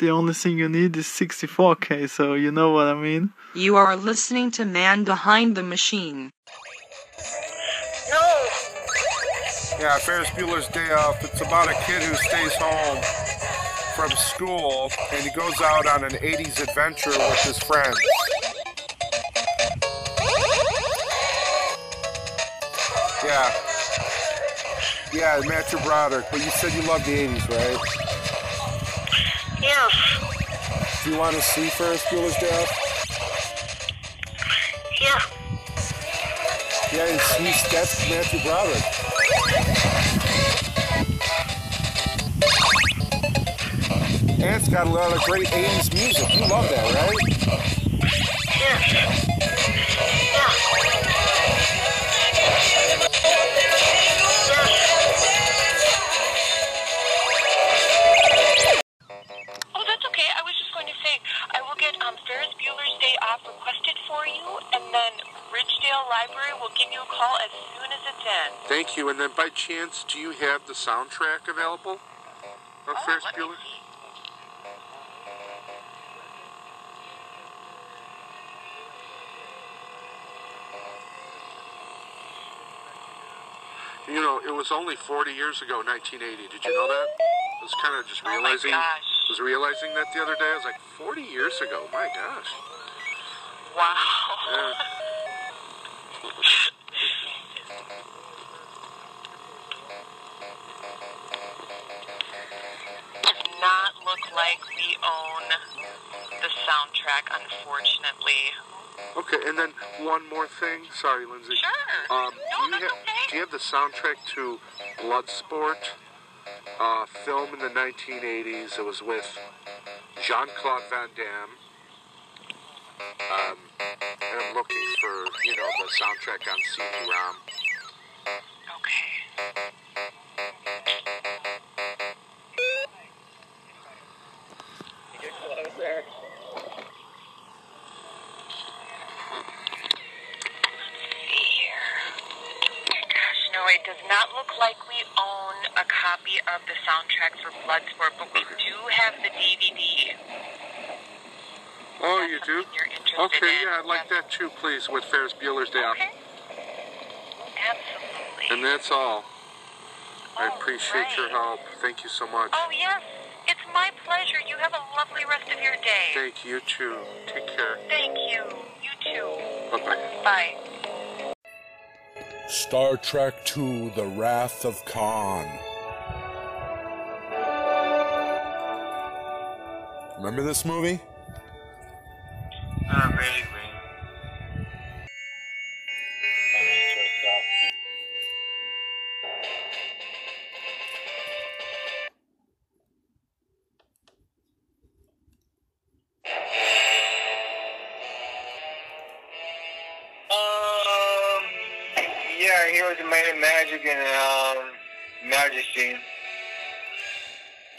the only thing you need is 64k, so you know what I mean. You are listening to Man Behind the Machine. No. Yeah, Ferris Bueller's Day Off. It's about a kid who stays home from school and he goes out on an 80s adventure with his friends. Yeah. Yeah, Matthew Broderick. But you said you love the 80s, right? Yes. Do you want to see Ferris Bueller's Day Off? Yeah. Yeah, he's, he's, that's Matthew Broderick. And it's got a lot of great 80s music. You love that, right? Yes. And then by chance, do you have the soundtrack available of Oh, Ferris Bueller? You know, it was only 40 years ago, 1980. Did you know that? I was kind of just Oh my realizing. gosh. was realizing that the other day. I was like, 40 years ago. My gosh. Wow. Yeah. not look like we own the soundtrack, unfortunately. Okay, and then one more thing. Sorry, Lindsay. Sure. Um, no, do, you that's ha- okay. do you have the soundtrack to Bloodsport? Uh, film in the 1980s. It was with Jean Claude Van Damme. Um, and I'm looking for, you know, the soundtrack on CD-ROM. Okay. Like we own a copy of the soundtrack for Bloodsport, but we do have the DVD. Oh, That's you do? Okay, in. yeah, I'd like that too, please, with Ferris Bueller's Day Off. Okay. Absolutely. And that's all. I appreciate your help. Thank you so much. Oh, yes. It's my pleasure. You have a lovely rest of your day. Thank you too. Take care. Thank you. You too. Bye-bye. Bye. Star Trek II The Wrath of Khan. Remember this movie? Heroes of Might Magic and um, Majesty.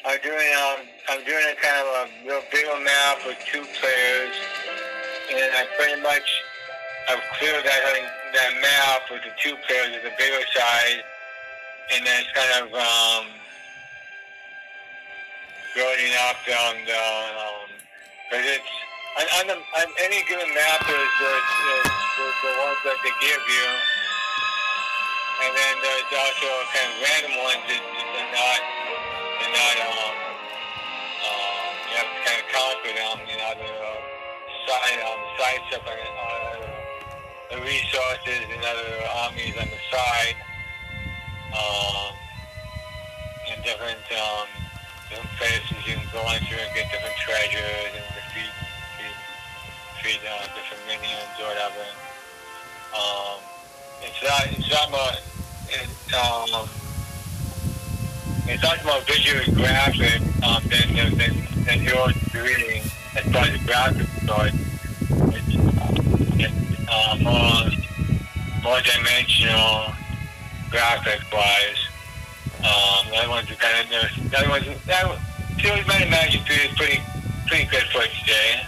I'm doing um, I'm doing a kind of a real bigger map with two players, and I pretty much I've cleared that that map with the two players at the bigger side, and then it's kind of um, building up on the um, but it's on, on, the, on any given map there's, there's the ones that they give you, and then there's also kind of random ones that that they're not they're not um, uh, you have to kind of conquer them, you know, the uh, side um, side stuff like uh, the resources and other armies on the side, um, and different um, different places you can go into and get different treasures and defeat defeat, defeat uh, different minions or whatever. Um, it's not it's not more it, um, it's not more visual graphic um, than than than, yours reading as far as the graphics go. It's, it's uh, more more dimensional graphic wise. Um, other ones kind of other ones. That one- Series and Magic Three is pretty pretty good for today.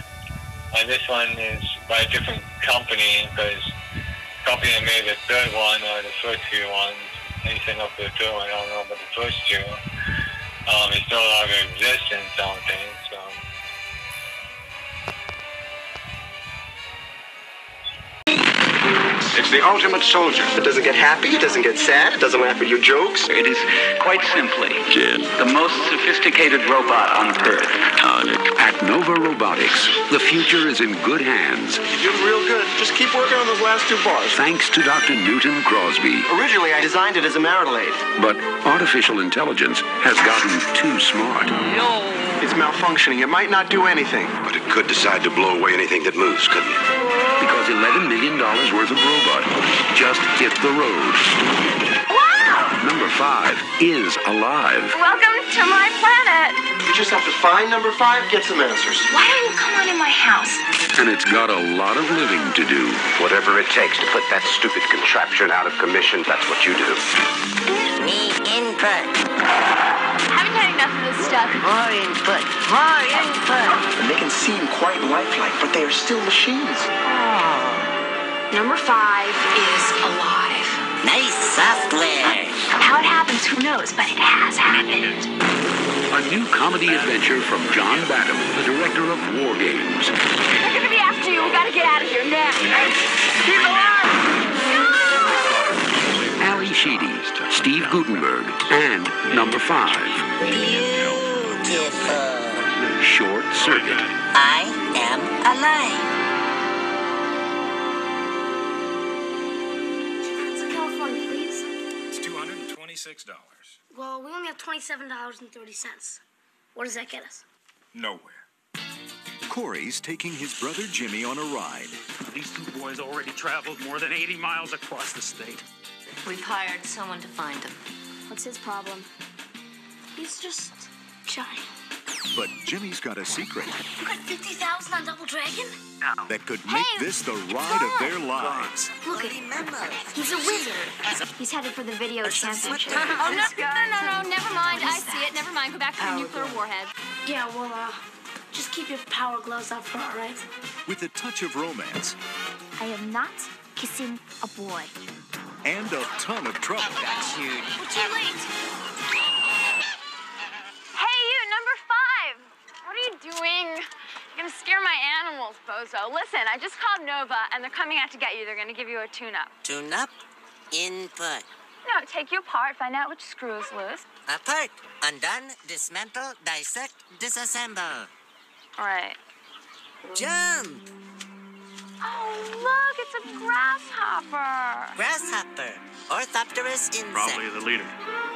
And this one is by a different company because copying me the third one or the first two ones, anything up to the third one, I don't know, but the first two, um, it's no longer so. It's the ultimate soldier. It doesn't get happy, it doesn't get sad, it doesn't laugh at your jokes. It is quite simply the most sophisticated robot on Earth. At Nova Robotics, the future is in good hands. You're doing real good. Just keep working on those last two bars. Thanks to Dr. Newton Crosby. Originally, I designed it as a marital aid. But artificial intelligence has gotten too smart. No. It's malfunctioning. It might not do anything. But it could decide to blow away anything that moves, couldn't it? Because $11 million worth of robot just hit the road. Number five is alive. Welcome to my planet. You just have to find number five, get some answers. Why don't you come on in my house? And it's got a lot of living to do. Whatever it takes to put that stupid contraption out of commission, that's what you do. Me input. Haven't had enough of this stuff. More input. More input. And they can seem quite lifelike, but they are still machines. Oh. Number five is alive. Nice software. How it happens, who knows, but it has happened. A new comedy adventure from John Badham, the director of War Games. They're gonna be after you. We gotta get out of here now. Keep alive! Ally Sheedy, Steve Guttenberg, and number five, Beautiful. Short Circuit. I am alive. Well, we only have twenty-seven dollars and thirty cents. What does that get us? Nowhere. Corey's taking his brother Jimmy on a ride. These two boys already traveled more than 80 miles across the state. We've hired someone to find him. What's his problem? He's just giant. But Jimmy's got a secret You got fifty thousand on Double Dragon? that could make this the ride of their lives. Look at him. He's a wizard. He's headed for the video championship. Oh, no, no, no, no, never mind. I see it. Never mind. Go back to your nuclear warhead. Yeah, well, uh, just keep your power gloves up for all right? With a touch of romance I am not kissing a boy. and a ton of trouble. That's huge. We're too late. Hey, you, number five. What are you doing? You're gonna scare my animals, Bozo. Listen, I just called Nova, and they're coming out to get you. They're gonna give you a tune-up. Tune up. Input. No, take you apart, find out which screw is loose. Apart. Undone. Dismantle. Dissect. Disassemble. All right. Jump. Oh, look, it's a grasshopper. Grasshopper. Orthopterus insect. Probably the leader.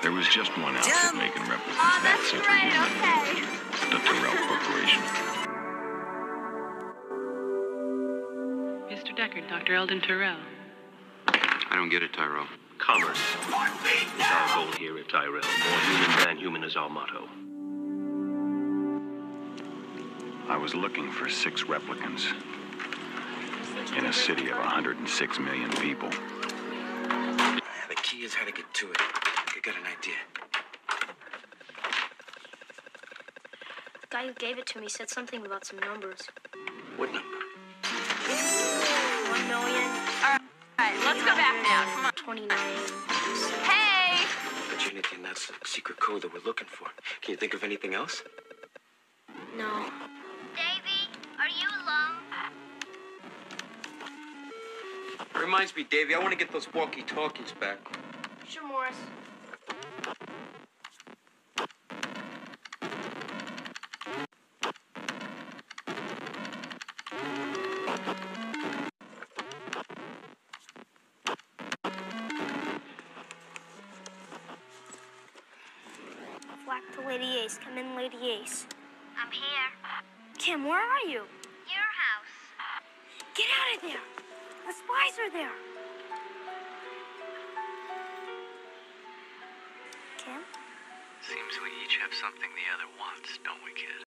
There was just one outfit Jump. making replicas Oh, that that's simple right, okay. The Tyrell Corporation. Mr. Deckard, Dr. Eldon Tyrell. I don't get it, Tyrell. Commerce is our goal here at Tyrell. More human than human is our motto. I was looking for six replicants in a city of 106 million people. The key is how to get to it. I got an idea. The guy who gave it to me said something about some numbers. What number? One million. All right, let's go back now. Come on. Twenty-nine. Hey! Opportunity, and that's the secret code that we're looking for. Can you think of anything else? No. Davy, are you alone? Reminds me, Davy, I want to get those walkie-talkies back. Sure, Morris. Ace. Come Lady Ace. I'm here. Kim, where are you? Your house. Get out of there! The spies are there. Kim? Seems we each have something the other wants, don't we, kid?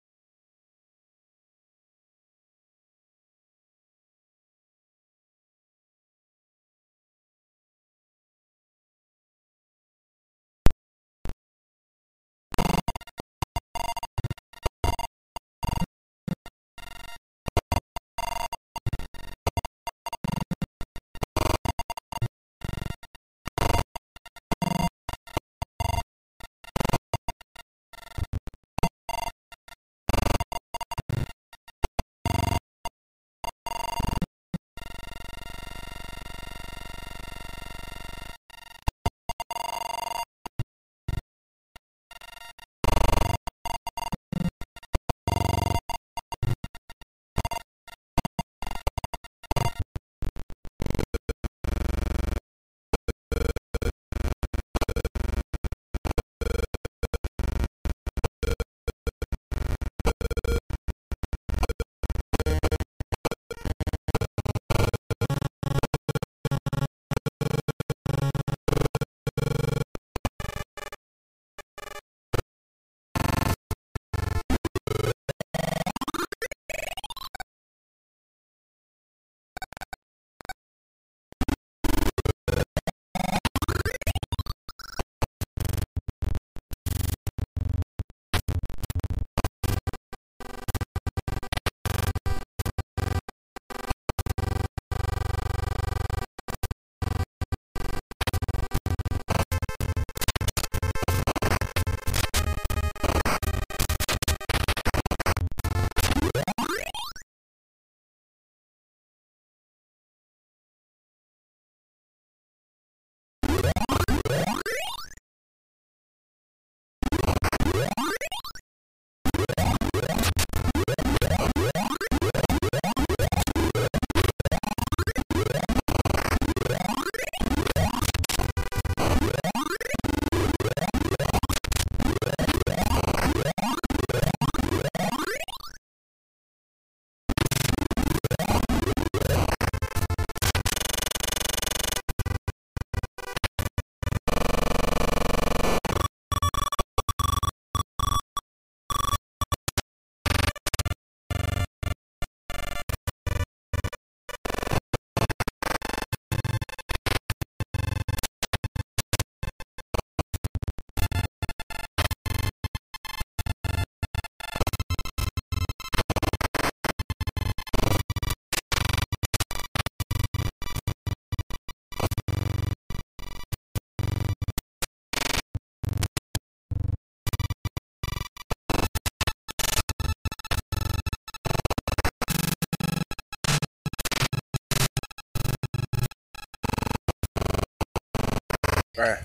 Right.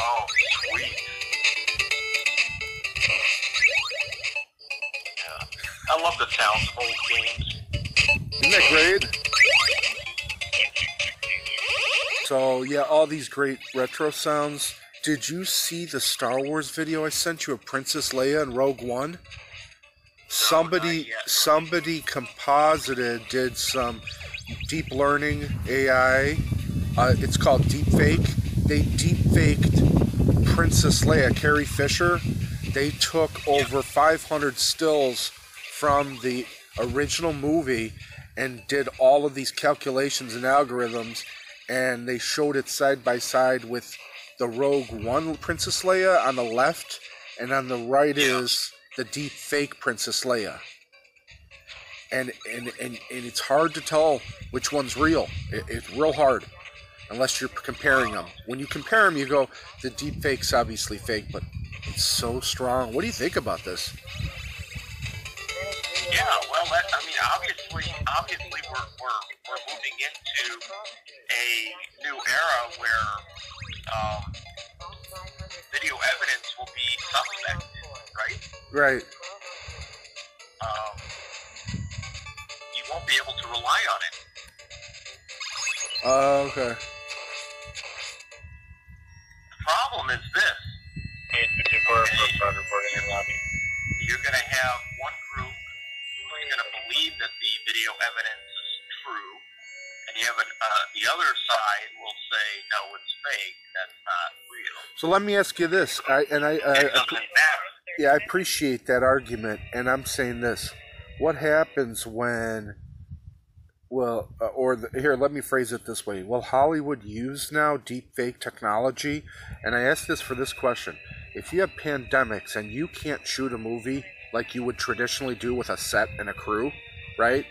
Oh, sweet. Yeah. I love the sounds of old games. Isn't that great? So yeah, all these great retro sounds. Did you see the Star Wars video I sent you of Princess Leia and Rogue One? Somebody, somebody composited, did some deep learning AI. Uh, it's called deepfake. They deepfaked Princess Leia, Carrie Fisher. They took over 500 stills from the original movie and did all of these calculations and algorithms, and they showed it side by side with the Rogue One Princess Leia on the left, and on the right is the deep fake Princess Leia. And and, and, and it's hard to tell which one's real. It, it's real hard, unless you're comparing them. When you compare them, you go, the deep fake's obviously fake, but it's so strong. What do you think about this? Yeah, well, that, I mean, obviously, obviously, we're, we're, we're moving into a new era where um, video evidence will be suspect, right? Right. Um, you won't be able to rely on it. Oh, okay. The problem is this. You're going to have one group who's going to believe that the video evidence is true, and you have an, uh, the other side will say, no, it's fake. That's not real. So let me ask you this, I, and I, I, It doesn't matter. yeah, I appreciate that argument, and I'm saying this: what happens when, well, uh, or the, here, let me phrase it this way: Will Hollywood use now deep fake technology? And I ask this for this question: If you have pandemics and you can't shoot a movie like you would traditionally do with a set and a crew, right,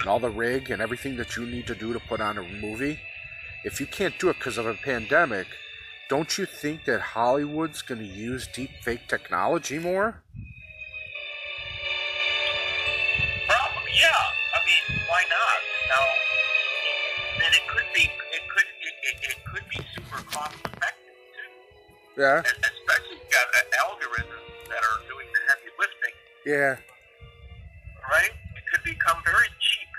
and all the rig and everything that you need to do to put on a movie, if you can't do it because of a pandemic, don't you think that Hollywood's going to use deep fake technology more? Probably, yeah. I mean, why not? Now, and it could be, it could, it, it, it could be super cost effective too. Yeah. Especially if you've got uh, algorithms that are doing the heavy lifting, Yeah. right? It could become very cheap.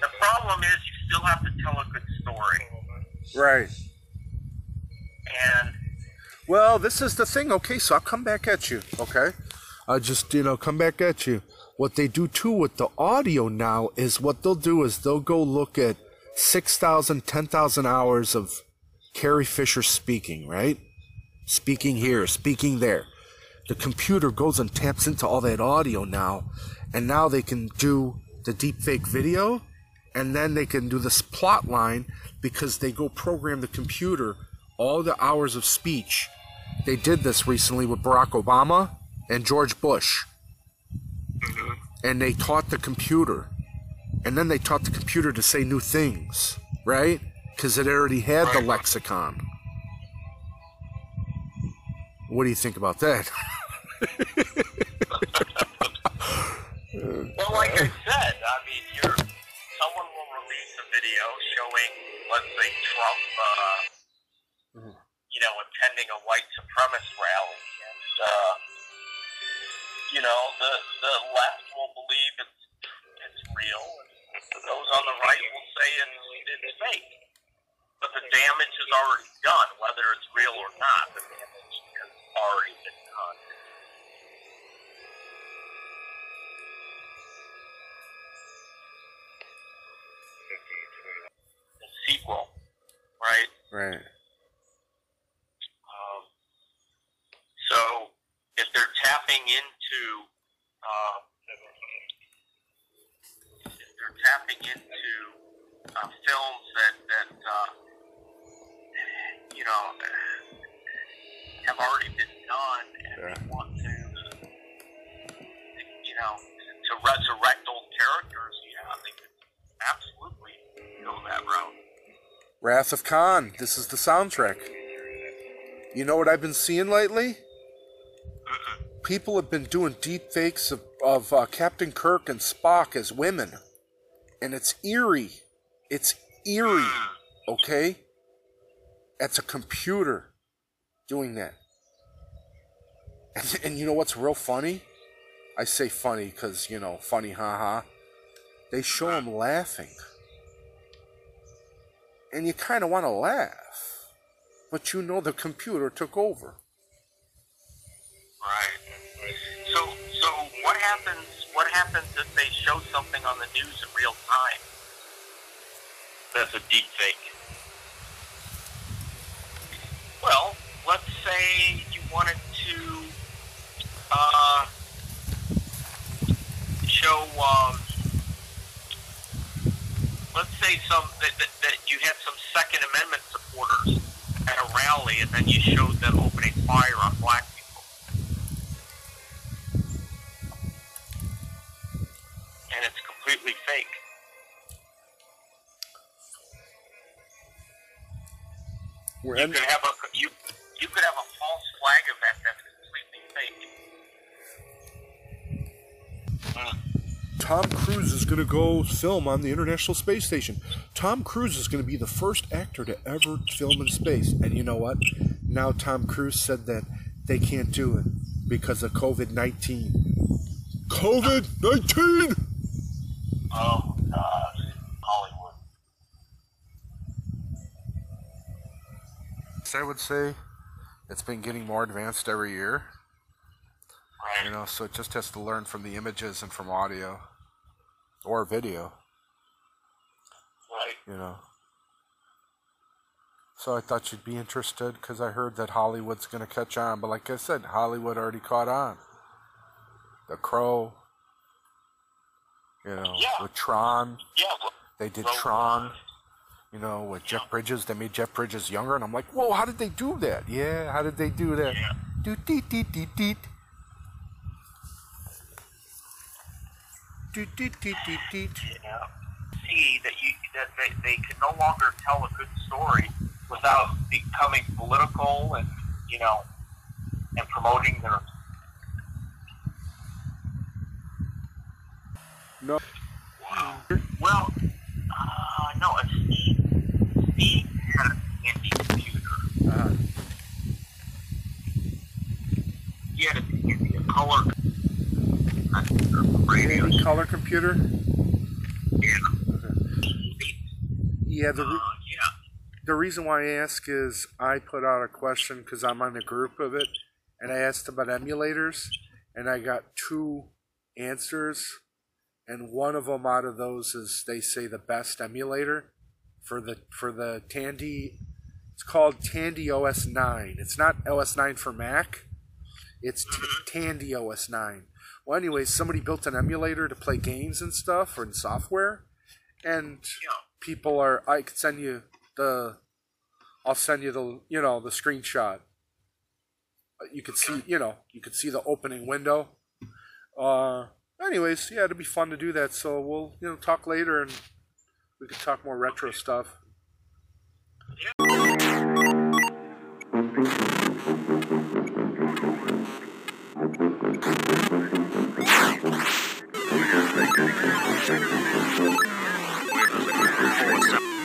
The problem is you still have to tell a good story. Right. And Well, this is the thing. Okay, so I'll come back at you. Okay. I just, you know, come back at you. What they do too with the audio now is what they'll do is they'll go look at 6,000, 10,000 hours of Carrie Fisher speaking, right? Speaking here, speaking there. The computer goes and taps into all that audio now, and now they can do the deepfake video, and then they can do this plot line because they go program the computer all the hours of speech. They did this recently with Barack Obama and George Bush. And they taught the computer. And then they taught the computer to say new things, right? Because it already had the lexicon. What do you think about that? Well, like I said, I mean, you're someone will release a video showing, let's say, Trump, uh, you know, attending a white supremacist rally, and uh, you know, the the left will believe it's it's real, and those on the right will say it's it's fake. But the damage is already done, whether it's real or not. The damage has already been done. The sequel, right? Right. Um, so if they're tapping into, uh, if they're tapping into uh, films that that uh, you know have already been done, and they want to, you know, to resurrect old characters, yeah, they could absolutely go that route. Wrath of Khan. This is the soundtrack. You know what I've been seeing lately? People have been doing deep fakes of, of uh, Captain Kirk and Spock as women. And it's eerie. It's eerie. Okay? That's a computer doing that. And, and you know what's real funny? I say funny because, you know, funny, haha. They show him laughing. And you kind of want to laugh. But you know the computer took over. Right. So, so what happens? What happens if they show something on the news in real time? That's a deep fake. Well, let's say you wanted to uh, show. Um, let's say some that, that, that you had some Second Amendment supporters at a rally, and then you showed them opening fire You could have a you you could have a false flag event that's completely fake. Hmm. Tom Cruise is going to go film on the International Space Station. Tom Cruise is going to be the first actor to ever film in space. And you know what? Now Tom Cruise said that they can't do it because of COVID 19. COVID 19! Oh God, Hollywood. I would say it's been getting more advanced every year. You know, so it just has to learn from the images and from audio or video. Right. You know. So I thought you'd be interested because I heard that Hollywood's going to catch on. But like I said, Hollywood already caught on. The Crow. You know, Yeah. with Tron. Yeah. They did Well, Tron. You know, with Jeff Bridges. They made Jeff Bridges younger. And I'm like, whoa, how did they do that? Yeah, how did they do that? Do deet deet deet deet. Do deet deet deet deet. Yeah. See that you that they, they can no longer tell a good story without becoming political and you know and promoting their No. Well, uh, no, it's Steve had a Tandy computer. Uh, He had a handy a color radio. Tandy color computer? Yeah. Yeah, the, re- yeah. the reason why I ask is I put out a question because I'm on a group of it, and I asked about emulators, and I got two answers, and one of them out of those is they say the best emulator for the for the Tandy. It's called Tandy OS 9. It's not OS 9 for Mac. It's t- Tandy OS 9. Well, anyways, somebody built an emulator to play games and stuff or in software, and people are. I could send you the. I'll send you the you know the screenshot. Uh, You could see you know you could see the opening window. Uh, anyways, yeah, it'd be fun to do that. So we'll you know talk later and we could talk more retro stuff. The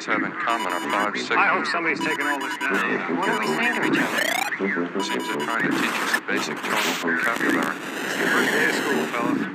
thing have in common are five signals. I hope somebody's taking all this down. What are we saying to each other? Seems they're trying to teach us a basic tonal vocabulary. First day of school, fellas.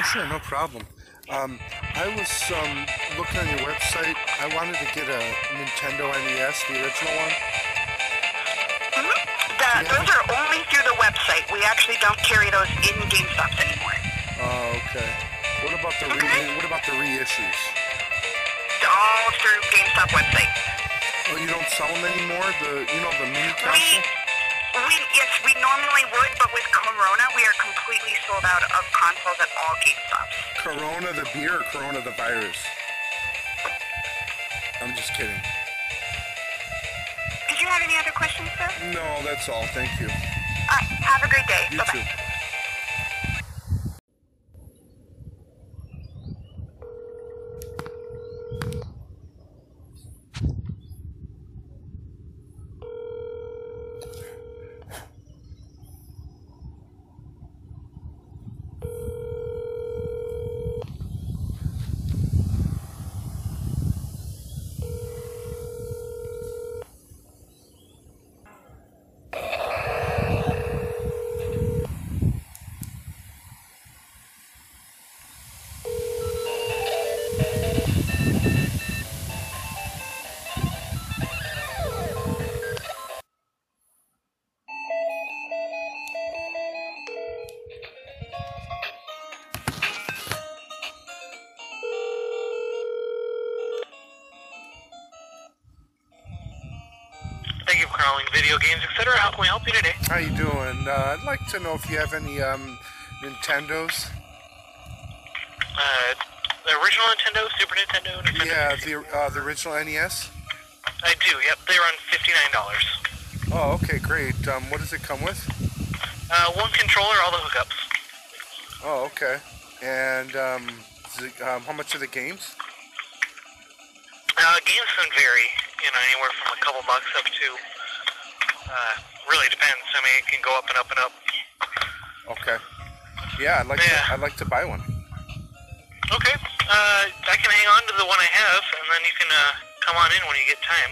Oh, sure, no problem. Um, I was um, looking on your website. I wanted to get a Nintendo NES, the original one. The, those are only through the website. We actually don't carry those in GameStops anymore. Oh, okay. What about the re- what about the reissues? All through GameStop website. Oh, you don't sell them anymore. The you know the mini console. We yes, we normally would, but with Corona, we are completely sold out of consoles at all. Corona the beer or Corona the virus? I'm just kidding. Did you have any other questions, sir? No, that's all. Thank you. Uh, have a great day. You Bye-bye. too. Video Games, etc. How can we help you today? How you doing? Uh, I'd like to know if you have any um, Nintendos. Uh, the original Nintendo, Super Nintendo, Nintendo Yeah, the uh, the original NES. I do. Yep, they run fifty-nine dollars. Oh, okay, great. Um, what does it come with? Uh, one controller, all the hookups. Oh, okay. And um, it, um, how much are the games? Uh, games can vary. You know, anywhere from a couple bucks up to. Uh, really depends. I mean, it can go up and up and up. Okay. Yeah, I'd like Yeah. to. I'd like to buy one. Okay. Uh, I can hang on to the one I have, and then you can uh, come on in when you get time.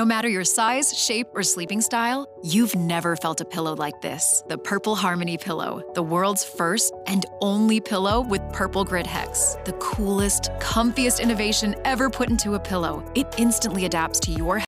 No matter your size, shape, or sleeping style, you've never felt a pillow like this. The Purple Harmony Pillow, the world's first and only pillow with purple grid hex. The coolest, comfiest innovation ever put into a pillow. It instantly adapts to your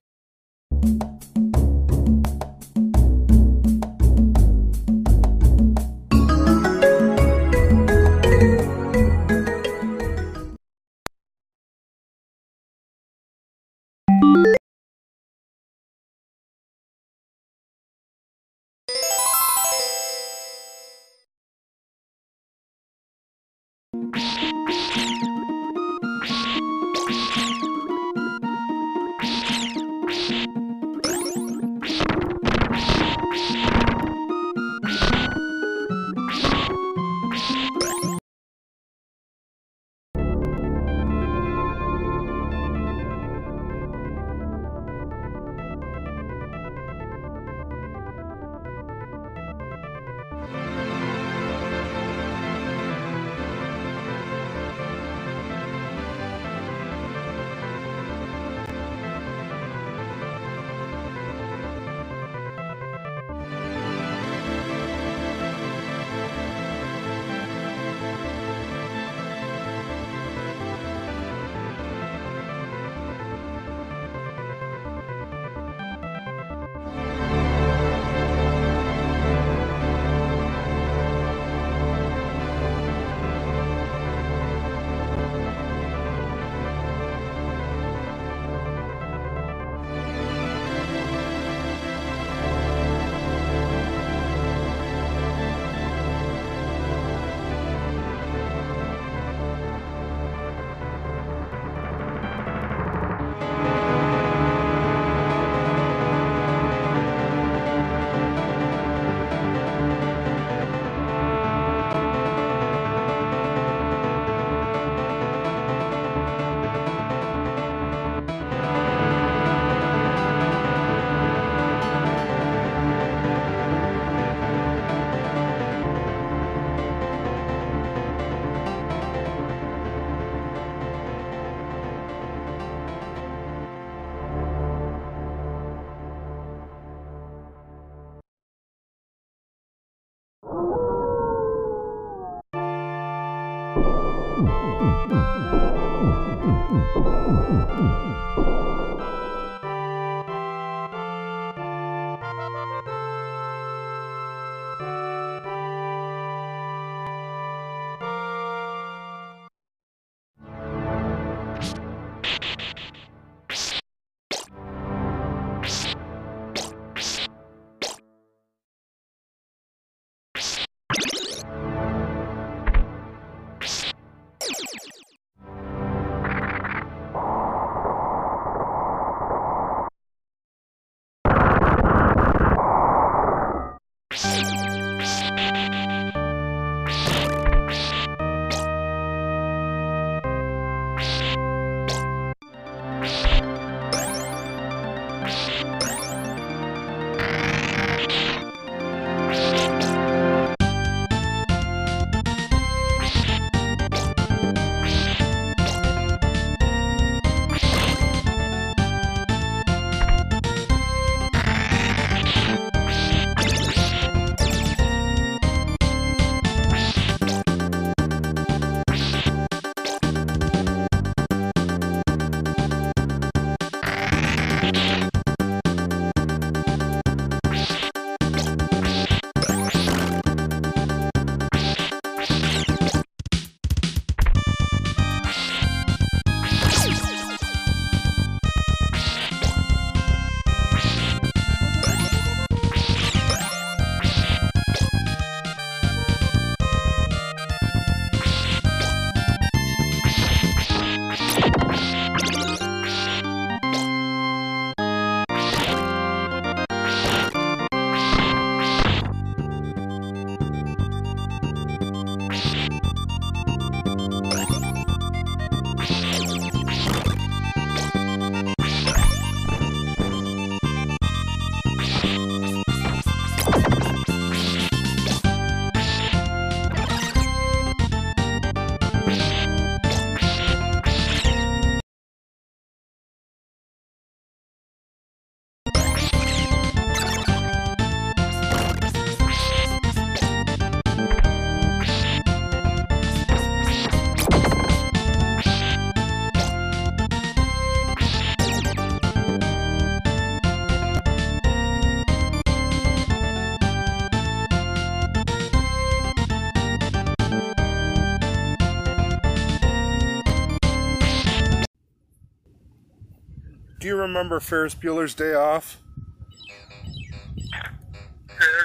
Do you remember Ferris Bueller's Day Off?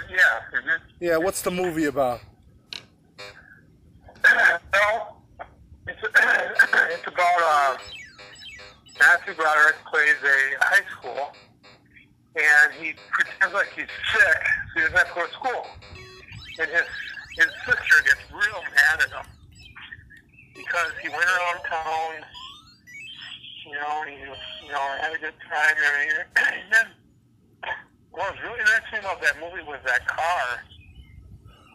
yeah. mhm. Yeah, what's the movie about? well, it's, it's about uh, Matthew Broderick plays a high school, and he pretends like he's sick, so he doesn't have to go to school. And his his sister gets real mad at him because he went around town, you know, and he was, you know, had a good time and everything. And then, what was really interesting about that movie was that car.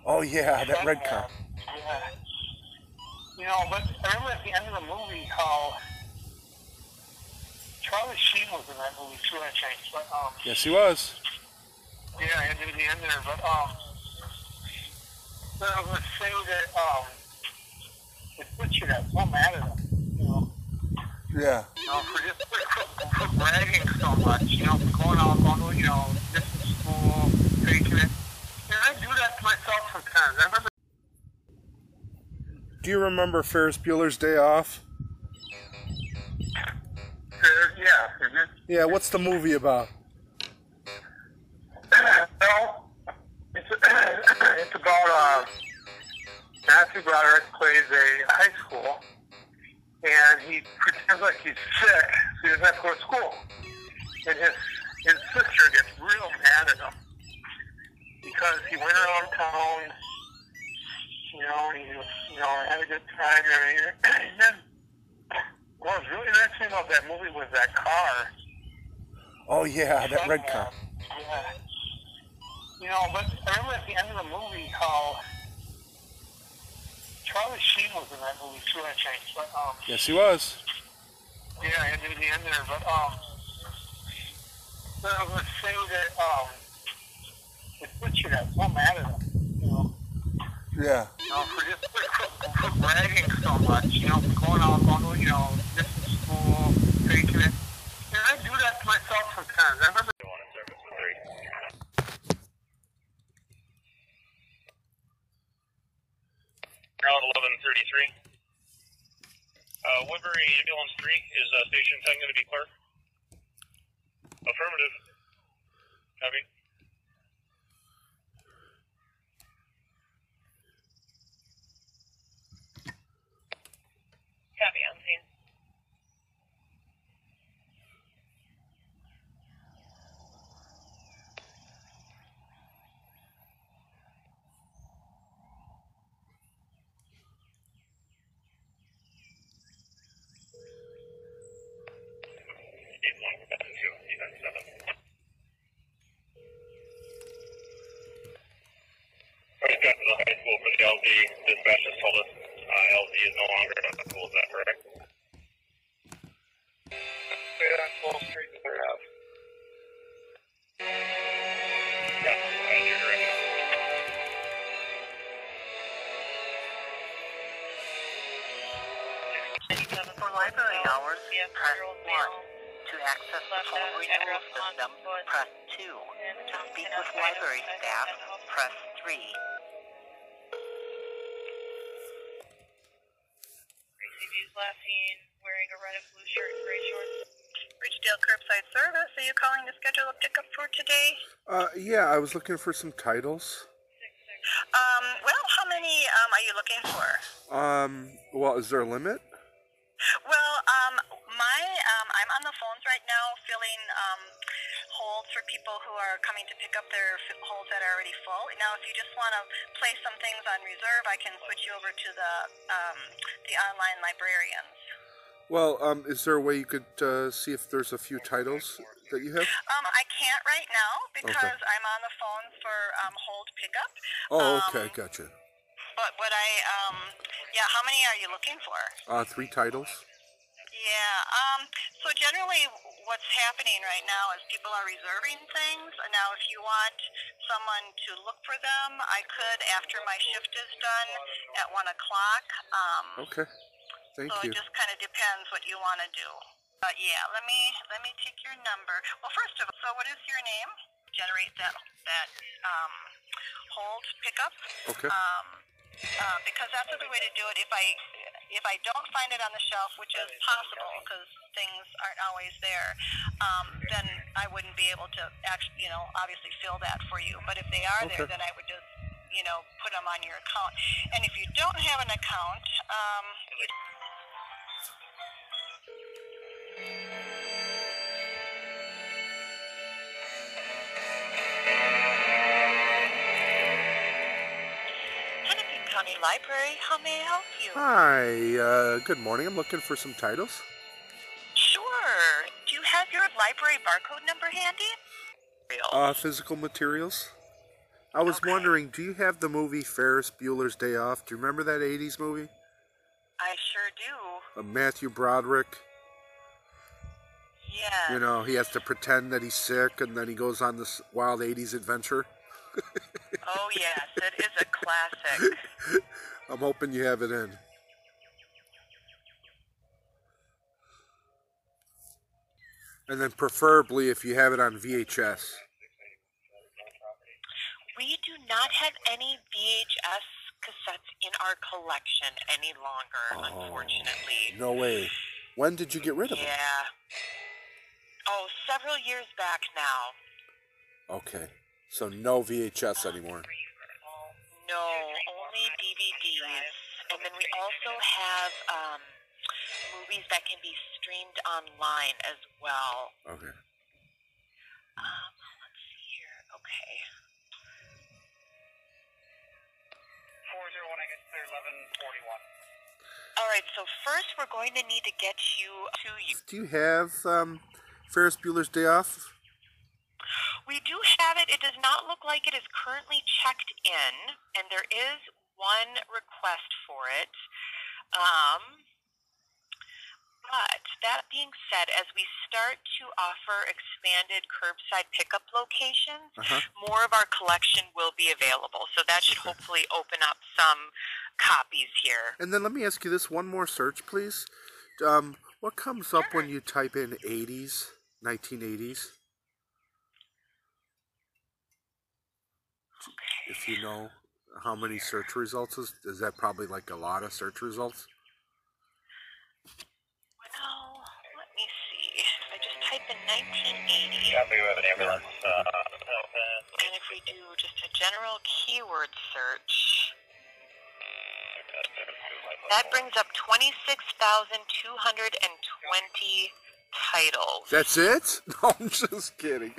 Oh yeah, that red car. Yeah. You know, but I remember at the end of the movie how Charlie Sheen was in that movie too, I think. But um, Yes, he was. yeah, and at the end there. But um, but I was gonna say that um, the butcher got so mad at him, Yeah. you know, for just for, for bragging so much, you know, for going out, going to, you know, this is school, faking it. And I do that to myself sometimes. I remember. Do you remember Ferris Bueller's Day Off? Yeah. mhm. Yeah, what's the movie about? well, it's, it's about uh, Matthew Broderick plays a high school, and he pretends like he's sick, so he doesn't have to go to school. And his his sister gets real mad at him because he went around town, you know, and he was, you know, had a good time and everything. And then, what was really interesting about that movie was that car. Oh yeah, that red car. Yeah. You know, but I remember at the end of the movie how Charlie Sheen was in that movie too, I think. But um, Yes, he was. yeah, and at the end there. But um, but I was gonna say that um, the butcher got so mad at him, you know, Yeah. you know, for just for, for bragging so much, you know, for going out, going you know, this is school, faking it. And I do that to myself sometimes. I remember. Route 1133. Uh, Woodbury Ambulance 3, is uh, Station 10 going to be clear? Affirmative. Copy. Copy on scene. First schedule a pickup for today? Uh, yeah, I was looking for some titles. Um, well, how many um, are you looking for? Um, well, is there a limit? Well, um, my um, I'm on the phones right now filling um, holds for people who are coming to pick up their f- holds that are already full. Now, if you just want to place some things on reserve, I can switch you over to the um, the online librarians. Well, um, is there a way you could uh, see if there's a few titles that you have? Um, I can't right now because Okay. I'm on the phone for um, hold pickup. Oh, Um, okay, gotcha. But what I um, yeah, how many are you looking for? Uh, three titles. Yeah. Um. So generally, what's happening right now is people are reserving things. Now, if you want someone to look for them, I could after my shift is done at one o'clock. Um. Okay. Thank so you. it just kind of depends what you want to do. But yeah, let me let me take your number. Well, first of all, so what is your name? Generate that that um, hold pickup. Okay. Um, uh, because that's the way to do it. If I if I don't find it on the shelf, which is possible because things aren't always there, um, then I wouldn't be able to actually, you know, obviously fill that for you. But if they are there, then I would just, you know, put them on your account. And if you don't have an account, um, you County Library, how may I help you? Hi, uh, good morning. I'm looking for some titles. Sure. Do you have your library barcode number handy? Uh, physical materials. I was wondering, do you have the movie Ferris Bueller's Day Off? Do you remember that 80s movie? I sure do. Uh, Matthew Broderick. Yeah. You know, he has to pretend that he's sick and then he goes on this wild 80s adventure. Oh, yes, it is a classic. I'm hoping you have it in. And then preferably if you have it on VHS. We do not have any VHS cassettes in our collection any longer, oh, unfortunately. No way. When did you get rid of them? Yeah. Oh, several years back now. Okay. So no VHS anymore. No, only DVDs. And then we also have um, movies that can be streamed online as well. Okay. Um, let's see here. Okay. 401, I guess 1141. All right, so first we're going to need to get you to you. Do you have um, Ferris Bueller's Day Off? We do have it. It does not look like it is currently checked in, and there is one request for it. Um, but that being said, as we start to offer expanded curbside pickup locations, Uh-huh. more of our collection will be available. So that should hopefully open up some copies here. And then let me ask you this one more search, please. Um, what comes up when you type in 80s, 1980s? If you know how many search results is, is that probably like a lot of search results? Well, let me see. If I just type in 1980. Yeah, we have an ambulance. Uh, And if we do just a general keyword search, that brings up 26,220 titles. That's it? No, I'm just kidding.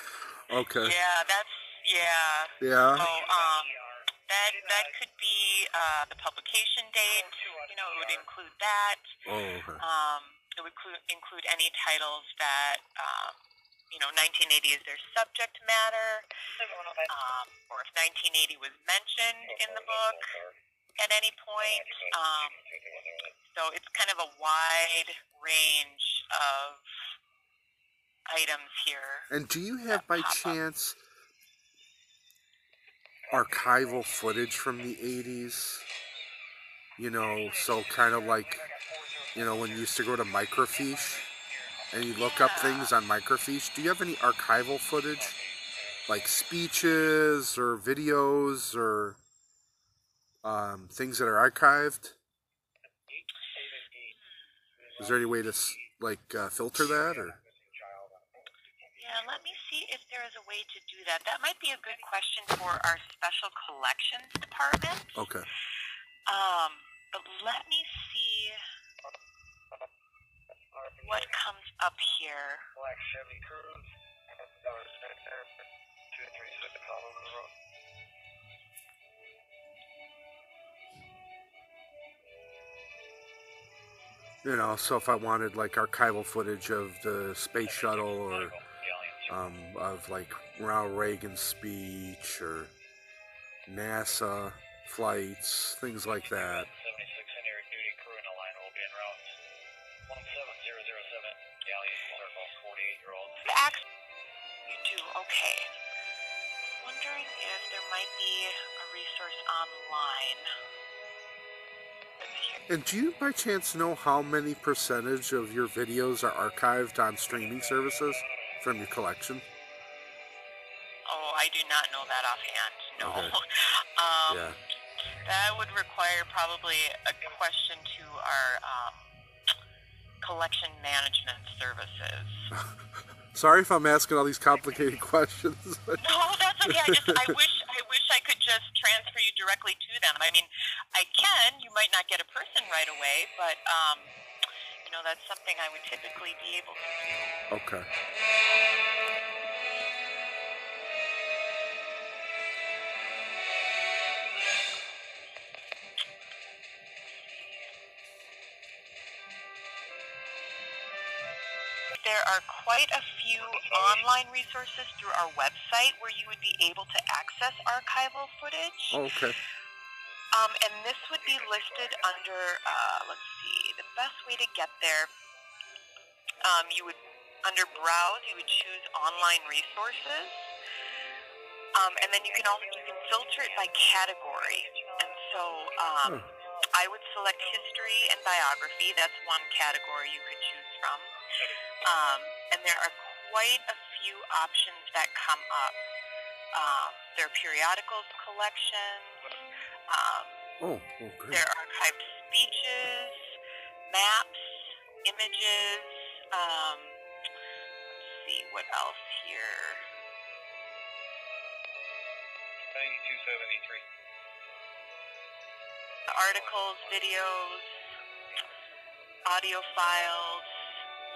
okay. Yeah, that's, yeah. Yeah. So, um, that, that could be uh, the publication date. You know, it would include that. Oh, okay. Um, it would include, include any titles that, um, you know, 1980 is their subject matter, um, or if 1980 was mentioned in the book at any point. Um, so it's kind of a wide range of items here. And do you have by chance archival footage from the 80s? You know, so kind of like, you know, when you used to go to microfiche and you look up things on microfiche. Do you have any archival footage? Like speeches or videos or um, things that are archived? Is there any way to like uh, filter that or? Yeah, let me see if there is a way to do that. That might be a good question for our special collections department. Okay. Um, but let me see what comes up here. Black Chevy Cruze. Dollars center. Two three six Colorado Road. You know, so if I wanted like archival footage of the space shuttle or um, of like Ronald Reagan's speech or NASA flights, things like that. And do you by chance know how many percentage of your videos are archived on streaming services from your collection? Oh, I do not know that offhand. No. Okay. um, Yeah. That would require probably a question to our um, collection management services. Sorry if I'm asking all these complicated questions. No, that's okay. I just I wish I wish I could just transfer you directly to them. I mean, I can. You might not get a person right away, but um, you know that's something I would typically be able to do. okay. There are quite a few online resources through our website where you would be able to access archival footage. Okay. Um, and this would be listed under, uh, let's see, the best way to get there, um, you would, under Browse, you would choose Online Resources. Um, and then you can also, you can filter it by category. And so um, I would select History and Biography. That's one category you could choose from. Um, and there are quite a few options that come up. Um, there are periodicals collections. Um, Oh, oh, great. there are archived speeches, maps, images. Um, let's see what else here. 9273. Articles, videos, audio files.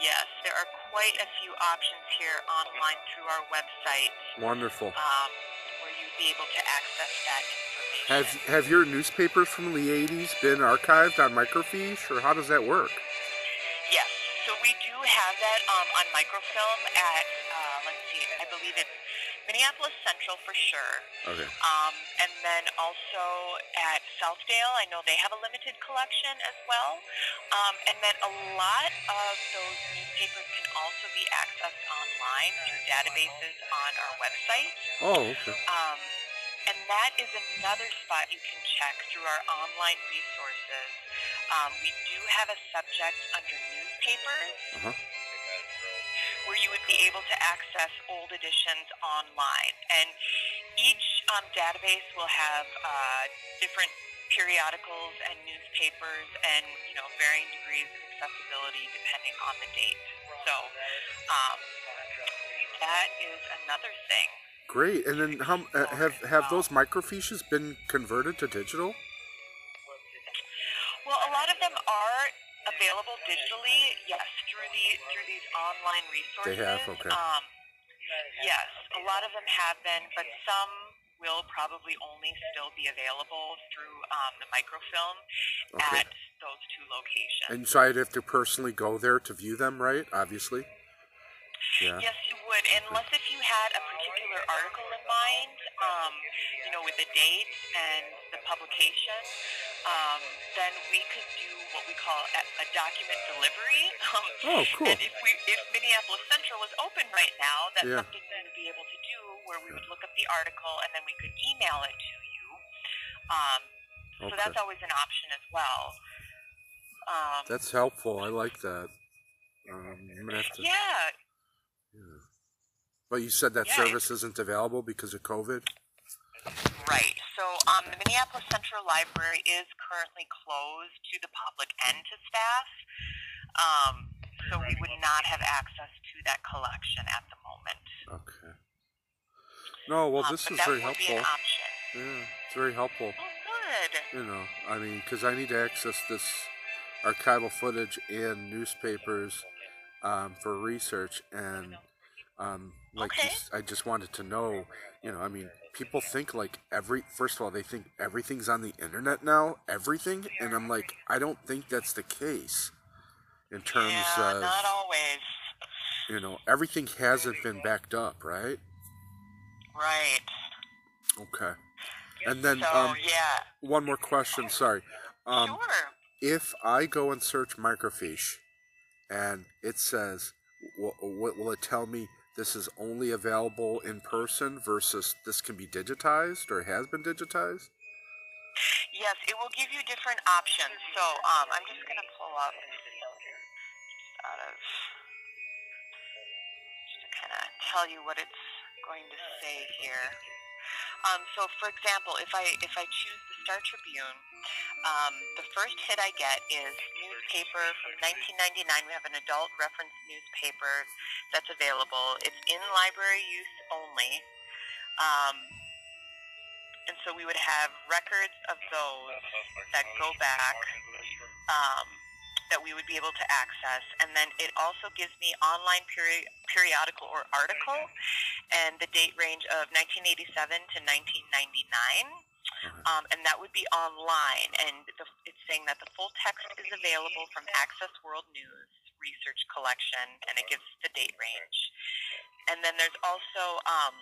Yes, there are quite a few options here online through our website Wonderful. um, where you'd be able to access that information. Have have your newspapers from the 80s been archived on microfiche, or how does that work? Yes, so we do have that um, on microfilm at, uh, let's see, I believe it's Minneapolis Central for sure. Okay. Um, and then also at Southdale, I know they have a limited collection as well. Um, and then a lot of those newspapers can also be accessed online through databases on our website. Oh, okay. Um, and that is another spot you can check through our online resources. Um, we do have a subject under newspapers Uh-huh. where you would be able to access old editions online. And each um, database will have uh, different periodicals and newspapers and, you know, varying degrees of accessibility depending on the date. So um, that is another thing. Great. And then how uh, have have those microfiches been converted to digital? Well, a lot of them are available digitally, yes, through the through these online resources. They have, okay. Um, yes, a lot of them have been, but some will probably only still be available through um, the microfilm Okay. at those two locations. And so I'd have to personally go there to view them, right? Obviously. Yeah. Yes, you would, unless if you had a particular article in mind, um, you know, with the date and the publication, um, then we could do what we call a, a document delivery. Um, Oh, cool. And if we, if Minneapolis Central was open right now, that's Yeah. something we would be able to do, where we would look up the article and then we could email it to you. Um, so Okay. that's always an option as well. Um, That's helpful. I like that. Um, I'm gonna have to. yeah, But you said that Yeah. service isn't available because of COVID. Right. So um, the Minneapolis Central Library is currently closed to the public and to staff. Um, so we would not have access to that collection at the moment. Okay. No, well, Um, this but is very helpful. Yeah, it's very helpful. Oh, Good. You know, I mean, because I need to access this archival footage and newspapers um, for research, and um, like you s- I just wanted to know, you know, I mean, people think like every first of all, they think everything's on the internet now, everything, and I'm like, I don't think that's the case. In terms Yeah, of, not always. you know, everything hasn't been backed up, right? Right. Okay. And then So, um, yeah. one more question. Sorry. Um, Sure. If I go and search microfiche, and it says, will will it tell me this is only available in person versus this can be digitized or has been digitized? Yes, it will give you different options. So um, I'm just going to pull up out of just to kind of tell you what it's going to say here. Um, so, for example, if I if I choose Star Tribune. Um, the first hit I get is newspaper from 1999. We have an adult reference newspaper that's available. It's in library use only. Um, and so we would have records of those that go back um, that we would be able to access. And then it also gives me online peri- periodical or article and the date range of 1987 to 1999. Um, and that would be online. And the, it's saying that the full text is available from Access World News Research Collection, and it gives the date range. And then there's also um,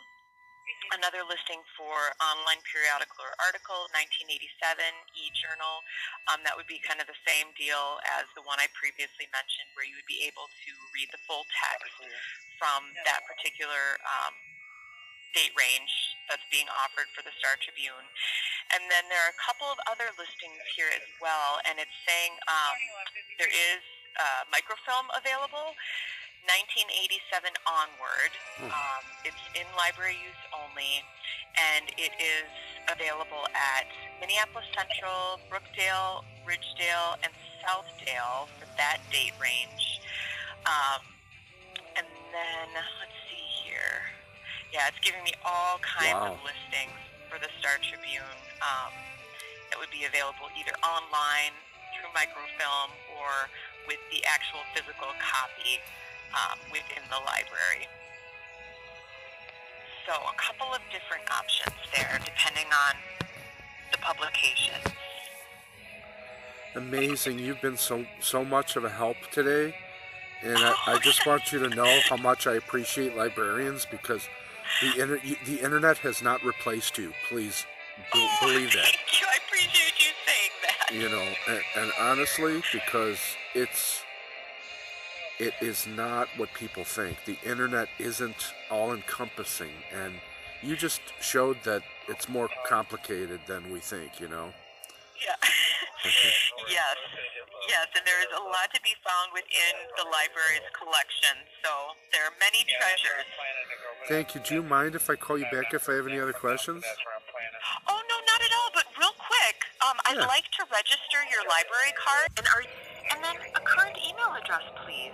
another listing for online periodical or article, 1987 e-journal. Um, that would be kind of the same deal as the one I previously mentioned, where you would be able to read the full text from that particular um, date range that's being offered for the Star Tribune. And then there are a couple of other listings here as well, and it's saying um, there is uh, microfilm available. 1987 onward. Um, it's in library use only, and it is available at Minneapolis Central, Brookdale, Ridgedale, and Southdale for that date range. Um, and then, let's see here. Yeah, it's giving me all kinds of listings for the Star Tribune um, that would be available either online through microfilm or with the actual physical copy um, within the library. So a couple of different options there depending on the publication. Amazing. You've been so so much of a help today. And I, I just want you to know how much I appreciate librarians because the inter- you- the internet has not replaced you. Please be- believe that. I appreciate you saying that. you know and, and honestly because it's it is not what people think the internet isn't all encompassing and you just showed that it's more complicated than we think you know Yeah. yes. Yes, and there is a lot to be found within the library's collection. So there are many treasures. thank you do you mind if i call you back if i have any other questions Oh no, not at all. But real quick, um, I'd Yeah. like to register your library card and are and then a current email address, please.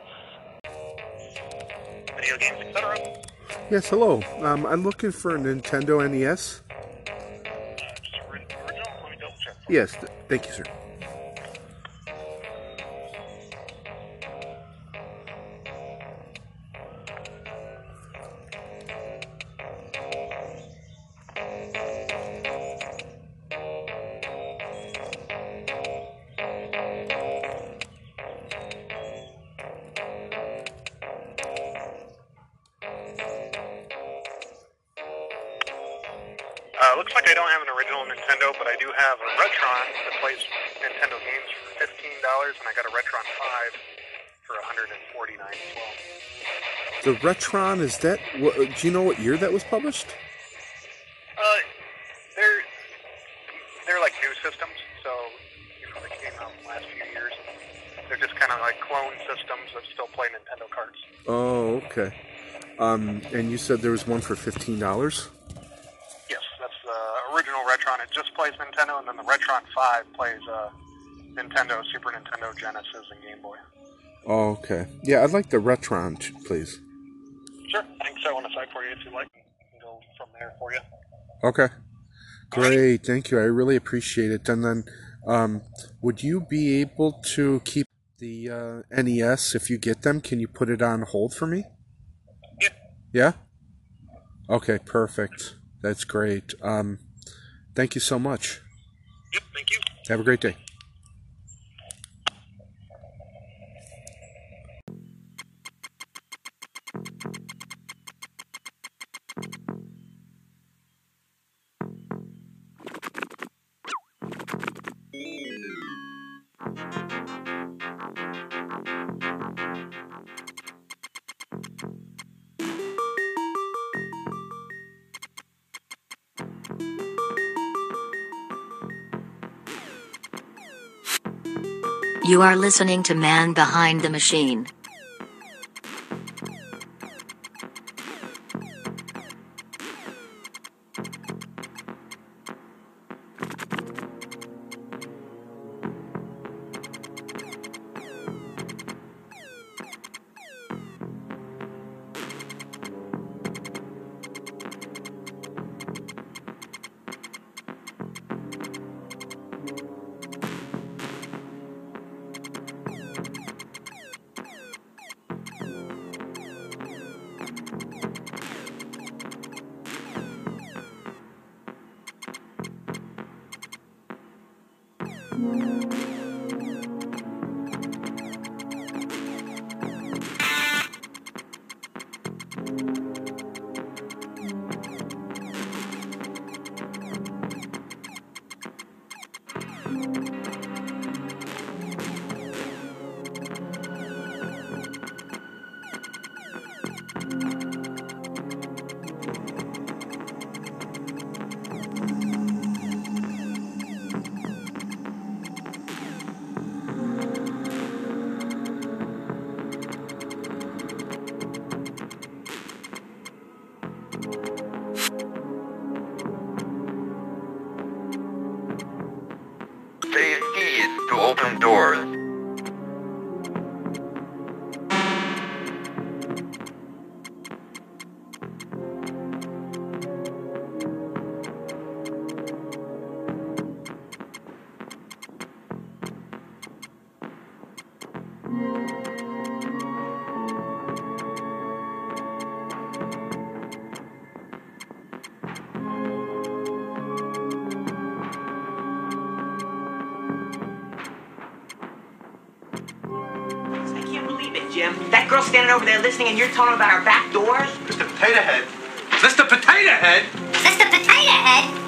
Video games, etc. yes hello um, i'm looking for a nintendo nes yes th- thank you sir the retron is that what, do you know what year that was published Uh, they're they're like new systems, so you know they came out in the last few years. They're just kind of like clone systems that still play Nintendo cards. oh okay um, and you said there was one for fifteen dollars Yes, that's the original Retron. It just plays Nintendo, and then the Retron Five plays uh, Nintendo, Super Nintendo, Genesis, and Game Boy. Oh, okay. Yeah, I'd like the Retron, please. Sure, I can set one aside for you if you like. and go from there for you. Okay. Great, thank you. I really appreciate it. And then, um, would you be able to keep the uh, NES if you get them? Can you put it on hold for me? Yeah. Yeah. Okay, perfect. That's great. Um, thank you so much. Yep, thank you. Have a great day. You are listening to Man Behind the Machine. Jim. That girl standing over there listening, and you're telling about our back doors? Mr. Potato Head. Mr. Potato Head. Mr. Potato Head.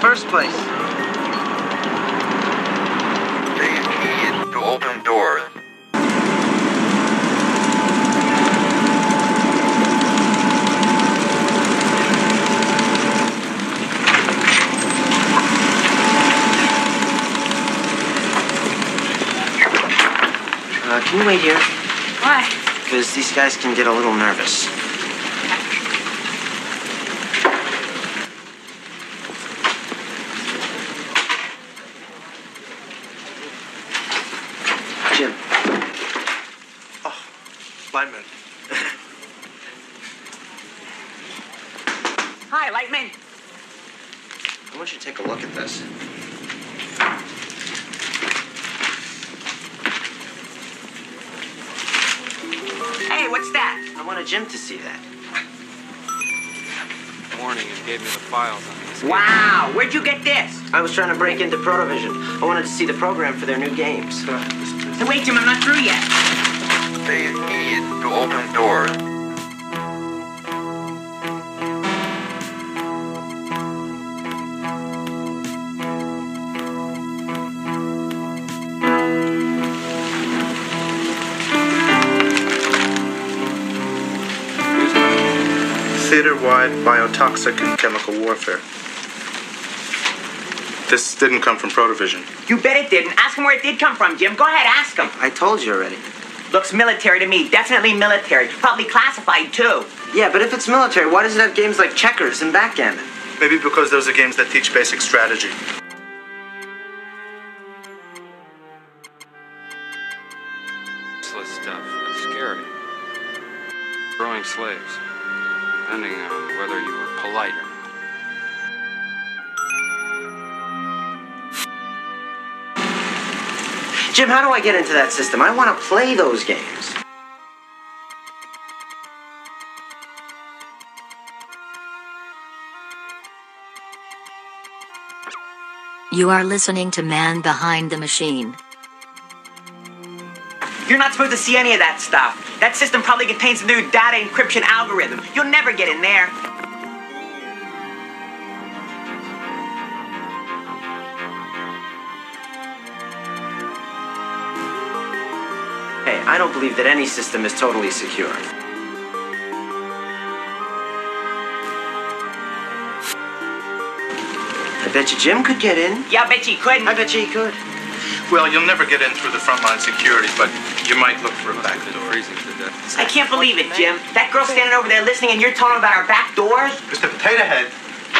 First place. Say keys to open doors. Uh, can you wait here? Why? Because these guys can get a little nervous. To break into Protovision. I wanted to see the program for their new games. Hey, wait, Jim, I'm not through yet. Say keys to open doors. Theater-wide biotoxic and chemical warfare. This didn't come from Protovision. You bet it didn't. Ask him where it did come from, Jim. Go ahead, ask him. I told you already. Looks military to me. Definitely military. Probably classified, too. Yeah, but if it's military, why does it have games like checkers and backgammon? Maybe because those are games that teach basic strategy. Useless stuff. It's scary. Growing slaves. Depending on whether you were polite or Jim, how do I get into that system? I want to play those games. You are listening to Man Behind the Machine. You're not supposed to see any of that stuff. That system probably contains some new data encryption algorithm. You'll never get in there. I don't believe that any system is totally secure. I bet you Jim could get in. Yeah, I bet you he could. I bet you he could. Well, you'll never get in through the frontline security, but you might look for a back door. Freezing to death. I can't believe it, Jim. That girl standing over there listening, and you're talking about our back doors? Mr. Potato Head.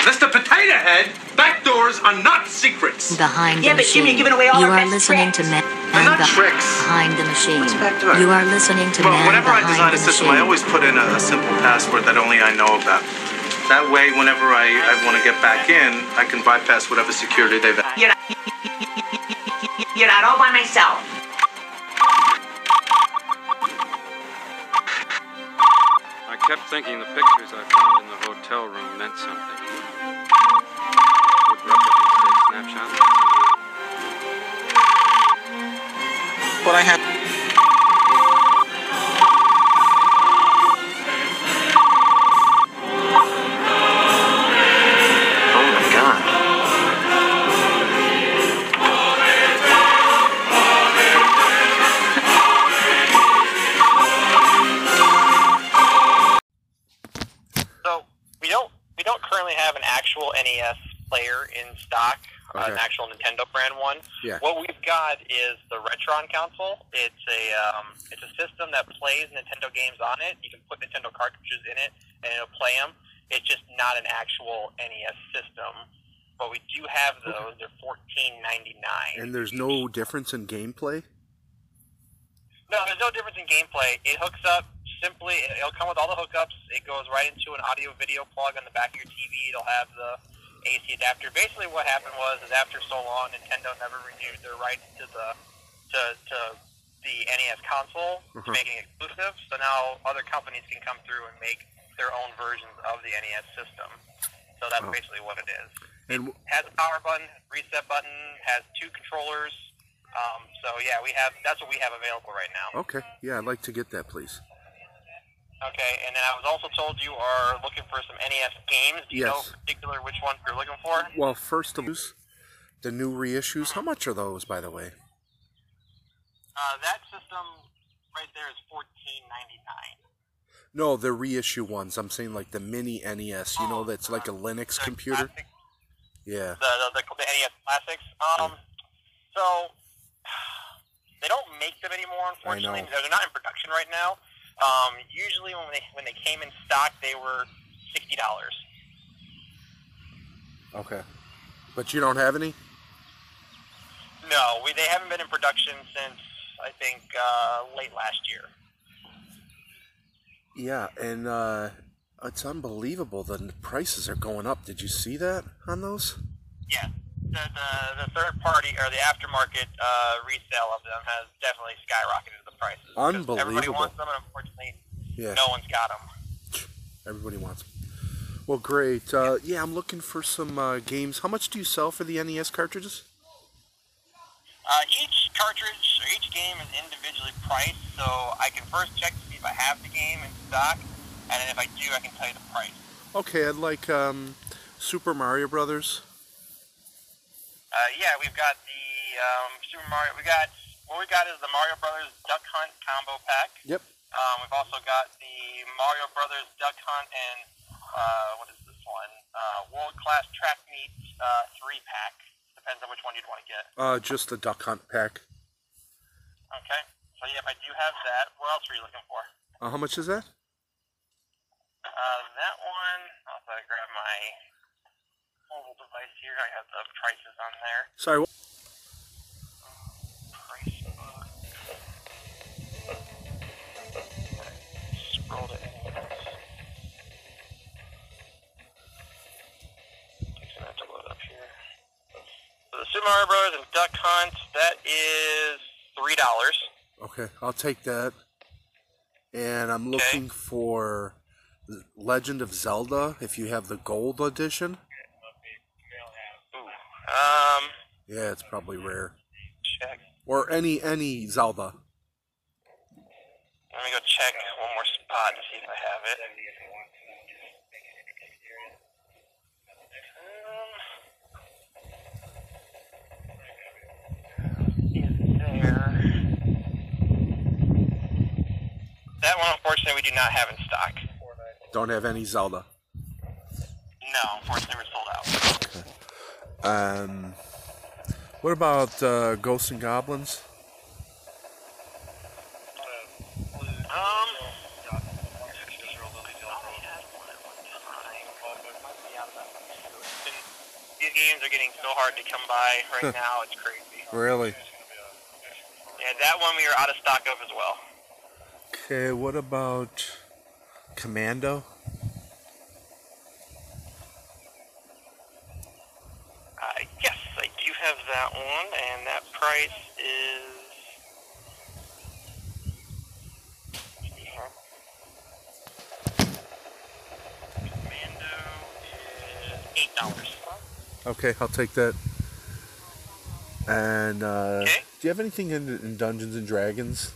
Mr. Potato Head, back doors are not secrets. Behind Yeah, the but Jim, Machine. you're giving away all you our are best listening to Man They're not Beh- tricks. Behind the Machine. back door? You are listening to Well, Man whenever I Behind design the a system, Machine. I always put in a, a simple password that only I know about. That way, whenever I, I want to get back in, I can bypass whatever security they've. You're not, you're not all by myself. Kept thinking the pictures I found in the hotel room meant something. Would replicants take snapshots? But I have. Actual NES player in stock, uh, an actual Nintendo brand one. Yeah. What we've got is the Retron console. It's a um, it's a system that plays Nintendo games on it. You can put Nintendo cartridges in it, and it'll play them. It's just not an actual NES system. But we do have those. They're fourteen ninety nine. And there's no difference in gameplay? No, there's no difference in gameplay. It hooks up simply. It'll come with all the hookups. It goes right into an audio video plug on the back of your TV. It'll have the AC adapter. Basically, what happened was is after so long, Nintendo never renewed their rights to the to, to the NES console to Mhm. making it exclusive. So now other companies can come through and make their own versions of the NES system. So that's Oh. basically what it is. And Has a power button, reset button, has two controllers. Um, so yeah, we have that's what we have available right now. okay, yeah, I'd like to get that, please. Okay, and then I was also told you are looking for some NES games. Do you know in particular which ones you're looking for? Well, first of all, the new reissues. How much are those, by the way? Uh, that system right there is fourteen ninety nine. No, the reissue ones. I'm saying like the mini NES. You Oh, know, that's like a Linux computer. Yeah. The, the, the, the NES classics. Um, so they don't make them anymore, unfortunately. they're not in production right now. Um, usually when they when they came in stock, they were sixty dollars. Okay. But you don't have any? No, we they haven't been in production since I think uh, late last year. Yeah, and uh, it's unbelievable. The prices are going up. Did you see that on those? Yeah, the, the, the third party or the aftermarket uh, resale of them has definitely skyrocketed the prices. 'Cause Everybody Unbelievable. wants them, and unfortunately, Yeah. no one's got them. Everybody wants them. Well, great. Uh, yeah, I'm looking for some uh, games. How much do you sell for the NES cartridges? Uh, each cartridge or each game is individually priced, so I can first check to see if I have the game in stock, and then if I do, I can tell you the price. Okay, I'd like um, Super Mario Brothers. Uh, yeah, we've got the um, Super Mario. We got what we got is the Mario Brothers Duck Hunt combo pack. Yep. Um, we've also got the Mario Brothers Duck Hunt and uh, what is this one? Uh, World Class Track Meet uh, three pack. Depends on which one you'd want to get. Uh, just the Duck Hunt pack. Okay. So yeah, I do have that. What else were you looking for? Uh, how much is that? Uh, that one. I'll grab my mobile device here. I have the prices on there. Sorry. wh- Scroll to Takes a minute to load up here. So the Super Mario Bros. and Duck Hunt, that is three dollars. Okay, I'll take that. And I'm looking for Legend of Zelda. If you have the gold edition. Um, Yeah, it's probably rare. Check. Or any any Zelda. Let me go check one more spot to see if I have it. Um, there? That one, unfortunately, we do not have in stock. Don't have any Zelda. No, unfortunately, we're sold out. Um, what about uh, Ghosts and Goblins? Um, these games are getting so hard to come by right now. It's crazy. Really? Yeah, that one we are out of stock of as well. Okay, what about Commando? Uh, yes, I do have that one, and that price is. Commando is eight dollars. Okay, I'll take that. And uh, do you have anything in, in Dungeons and Dragons?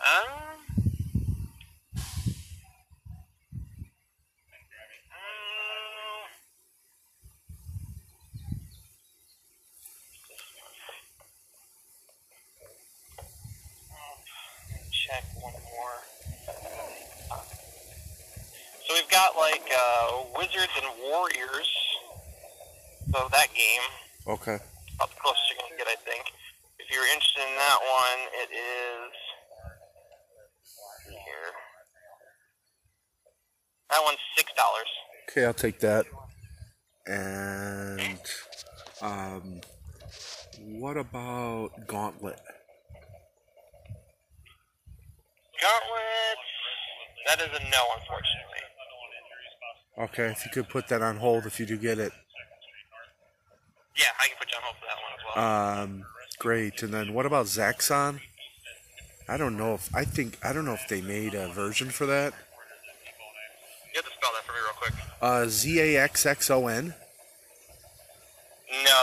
Um. Check one more. So we've got like uh, Wizards and Warriors. So that game, Okay. about the closest you're gonna get, I think. If you're interested in that one, it is here. That one's six dollars. Okay, I'll take that. And um, what about Gauntlet? Gauntlet. That is a no, unfortunately. Okay, if you could put that on hold if you do get it. Yeah, I can put you on hold for that one as well. Um, great. And then what about Zaxxon? I don't know if I think I don't know if they made a version for that. You have to spell that for me real quick. Uh, Z A X X O N. No,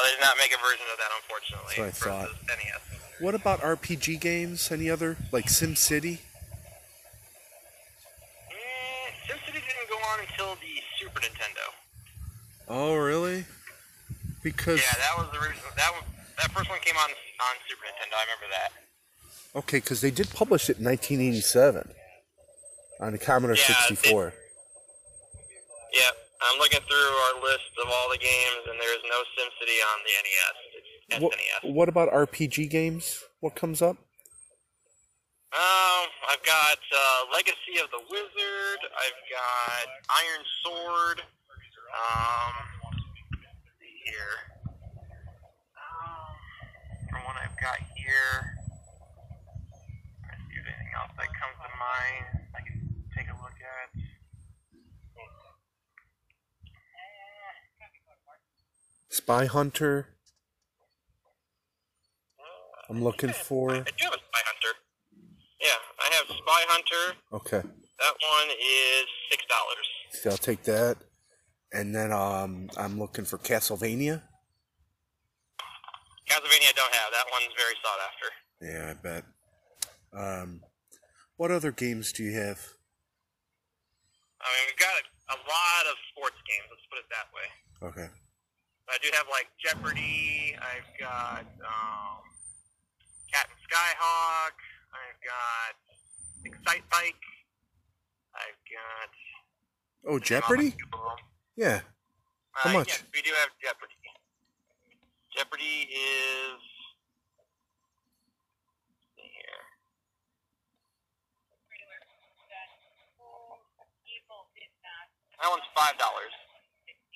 they did not make a version of that, unfortunately. That's what I thought. NES. What about RPG games? Any other like SimCity? Mm, SimCity didn't go on until the Super Nintendo. Oh, really? Because Yeah, that was the original. That one, that first one came on on Super Nintendo. I remember that. okay, because they did publish it in 1987 on the Commodore Yeah, 64. Yep, I'm looking through our list of all the games, and there is no SimCity on the NES. It's What, SNES. what about RPG games? What comes up? Um, I've got uh, Legacy of the Wizard. I've got Iron Sword. Um, here. Um, from what I've got here, let's see if anything else that comes to mind. I can take a look at. Spy Hunter. I'm looking for. I do have a Spy Hunter. Yeah, I have Spy Hunter. Okay, That one is six dollars. so I'll take that. And then um, I'm looking for Castlevania. Castlevania I don't have. That one's very sought after. Yeah, I bet. Um, what other games do you have? I mean, we've got a, a lot of sports games. Let's put it that way. Okay. I do have like Jeopardy. I've got um, Captain Skyhawk. I've got Excitebike. I've got. Oh, Jeopardy? Yeah. How Uh, much? Yes, we do have Jeopardy. Jeopardy is. here. That one's five dollars.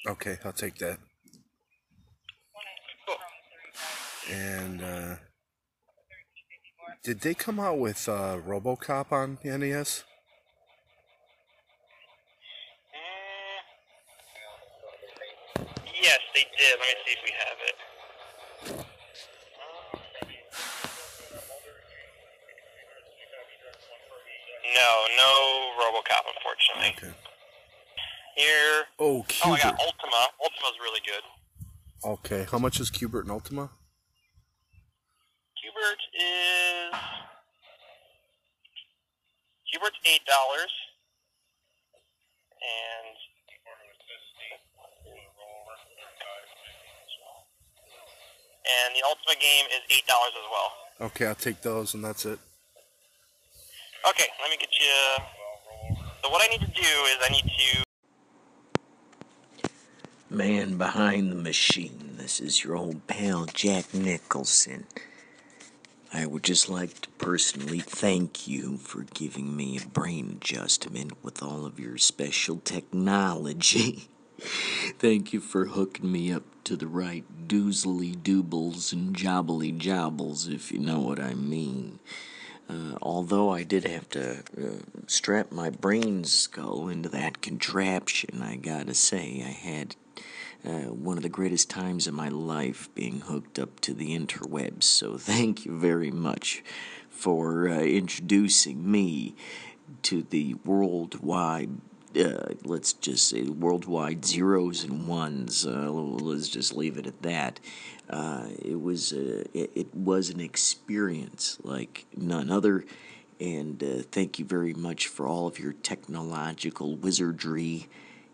Okay, I'll take that. And uh, did they come out with uh, RoboCop on the NES? Yes, they did. Let me see if we have it. No, no RoboCop, unfortunately. Okay. Here. Oh, Oh, I got. Ultima. Ultima's really good. Okay, how much is Q*bert and Ultima? Q*bert is Hubert's eight dollars, and and the Ultima game is eight dollars as well. Okay, I'll take those, and that's it. Okay, let me get you. So what I need to do is I need to. Man behind the machine. This is your old pal Jack Nicholson. I would just like to personally thank you for giving me a brain adjustment with all of your special technology. thank you for hooking me up to the right doozly doobles and jobbly jobbles, if you know what I mean. Uh, although I did have to uh, strap my brain skull into that contraption, I gotta say, I had uh, one of the greatest times of my life being hooked up to the interwebs. So thank you very much for uh, introducing me to the worldwide. Uh, let's just say worldwide zeros and ones. Uh, let's just leave it at that. Uh, it was uh, it, it was an experience like none other, and thank you very much for all of your technological wizardry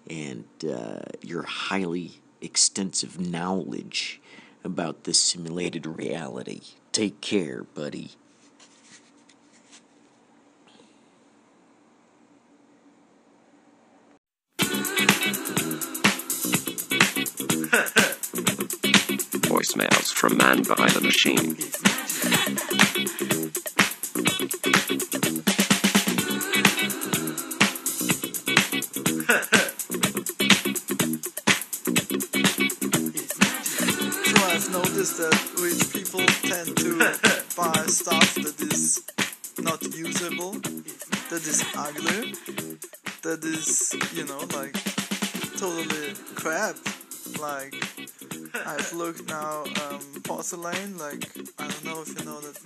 and uh, your highly extensive knowledge about this simulated reality. Take care, buddy. Voicemails from Man Behind the Machine. that rich people tend to buy stuff that is not usable, that is ugly, that is, you know, like totally crap. Like, I've looked now, um, porcelain, like, I don't know if you know that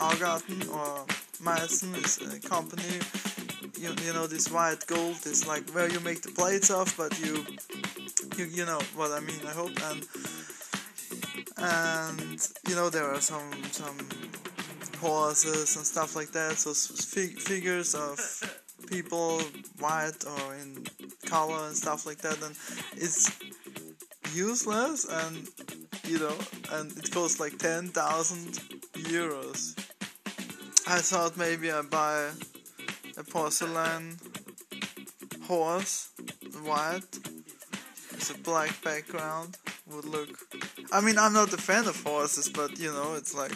Augarten or Meissen is a company, you, you know, this white gold is like where you make the plates of, but you, you, you know what I mean, I hope, and and you know there are some some horses and stuff like that. So fig- figures of people white or in color and stuff like that. And it's useless and you know and it costs like 10,000 euros. I thought maybe I buy a porcelain horse white with a black background would look I mean, I'm not a fan of horses, but you know, it's like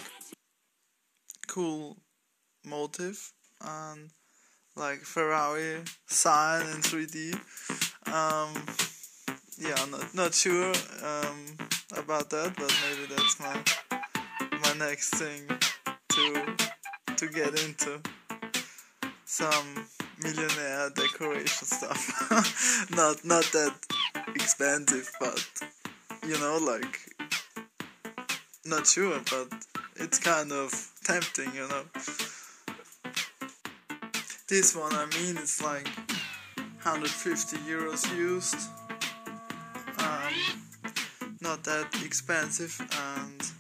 cool motive and like Ferrari sign in 3D. Um, yeah, I'm not not sure um, about that, but maybe that's my my next thing to to get into some millionaire decoration stuff. not not that expensive, but you know, like not sure, but it's kind of tempting, you know. This one, I mean, it's like 150 euros used. Um, not that expensive, and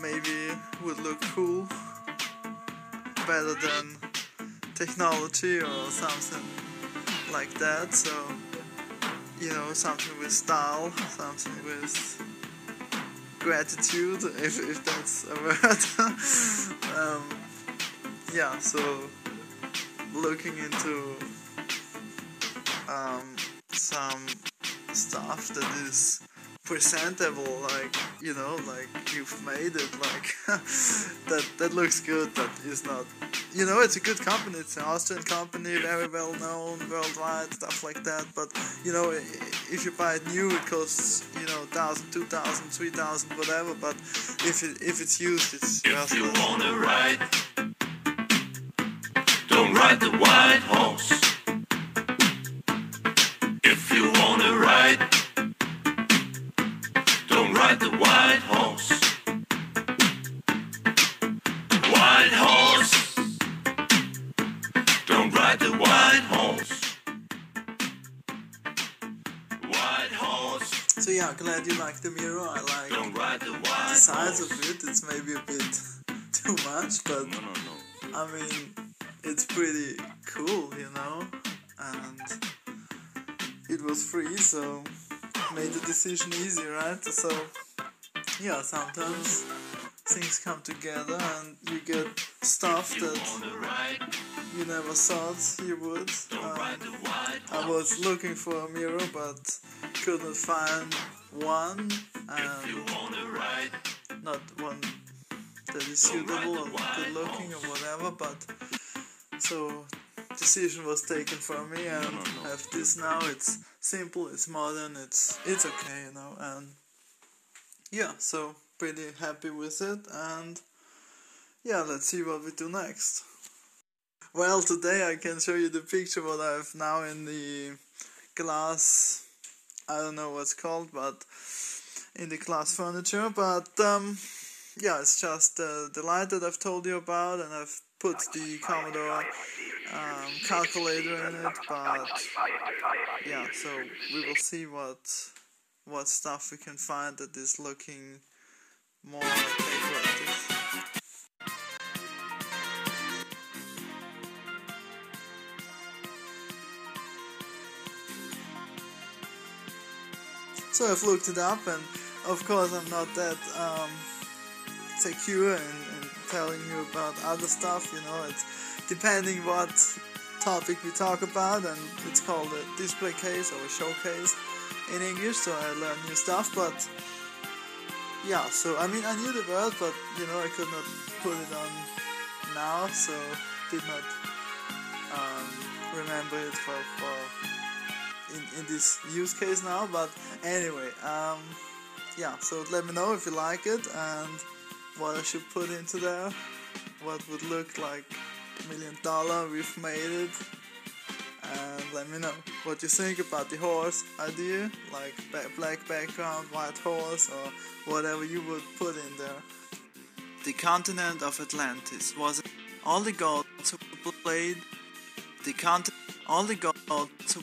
maybe would look cool, better than technology or something like that. So, you know, something with style, something with gratitude, if, if that's a word. um, yeah, so looking into um, some stuff that is presentable, like you know, like you've made it, like that that looks good, but is not. You know, it's a good company. It's an Austrian company, very well known worldwide, stuff like that. But you know, if you buy it new, it costs you know thousand, two thousand, three thousand, whatever. But if it if it's used, it's If you wanna ride, don't ride the white horse. Of it. It's maybe a bit too much, but I mean, it's pretty cool, you know. And it was free, so made the decision easy, right? So yeah, sometimes things come together and you get stuff that you never thought you would. Um, I was looking for a mirror but couldn't find one and not one that is suitable or good looking or whatever but so decision was taken from me and I have this now. It's simple it's modern it's it's okay you know and yeah so pretty happy with it and yeah let's see what we do next. Well today I can show you the picture what I have now in the glass. I don't know what's called but in the glass furniture but um yeah it's just uh, the light that I've told you about and I've put the Commodore um, calculator in it but yeah so we will see what what stuff we can find that is looking more decorative. So I've looked it up, and of course I'm not that um, secure in, in telling you about other stuff. You know, it's depending what topic we talk about, and it's called a display case or a showcase in English. So I learn new stuff, but yeah, so I mean, I knew the word, but you know, I could not put it on now, so did not um, remember it for, for in, in this use case now. But anyway, um, yeah, so let me know if you like it and what I should put into there, what would look like million dollar, we've made it and let me know what you think about the horse idea, like black background, white horse, or whatever you would put in there. The continent of Atlantis was all the gods who played the continent, all the gods who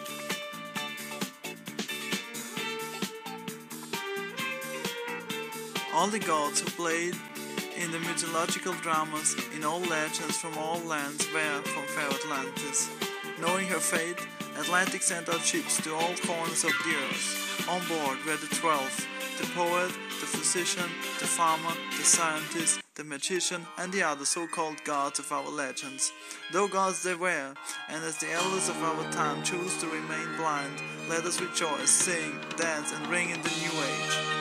All the gods who played in the mythological dramas in all legends from all lands were from fair Atlantis. Knowing her fate, Atlantis sent out ships to all corners of the earth. On board were the twelve, the poet, the physician, the farmer, the scientist, the magician, and the other so-called gods of our legends. Though gods they were, and as the elders of our time choose to remain blind, let us rejoice, sing, dance, and ring in the new age.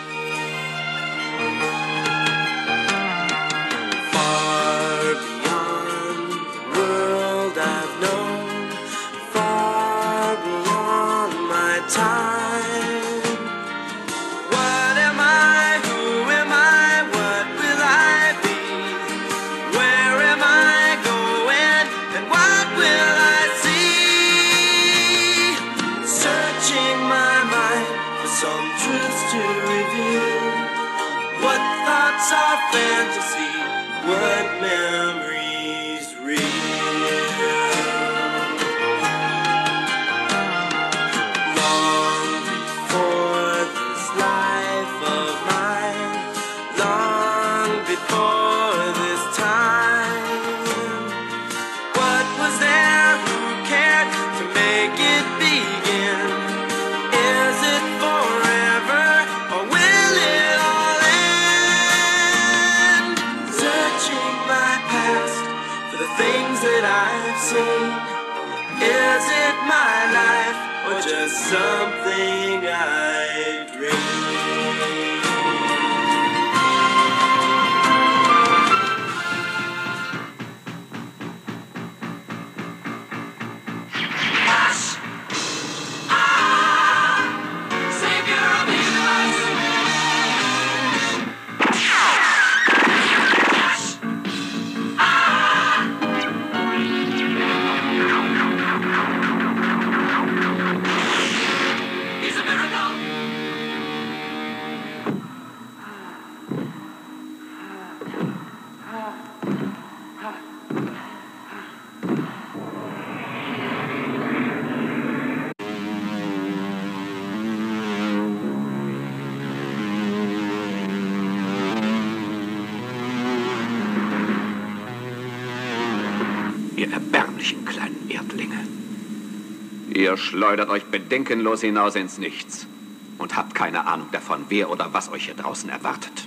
Schleudert euch bedenkenlos hinaus ins Nichts und habt keine Ahnung davon, wer oder was euch hier draußen erwartet.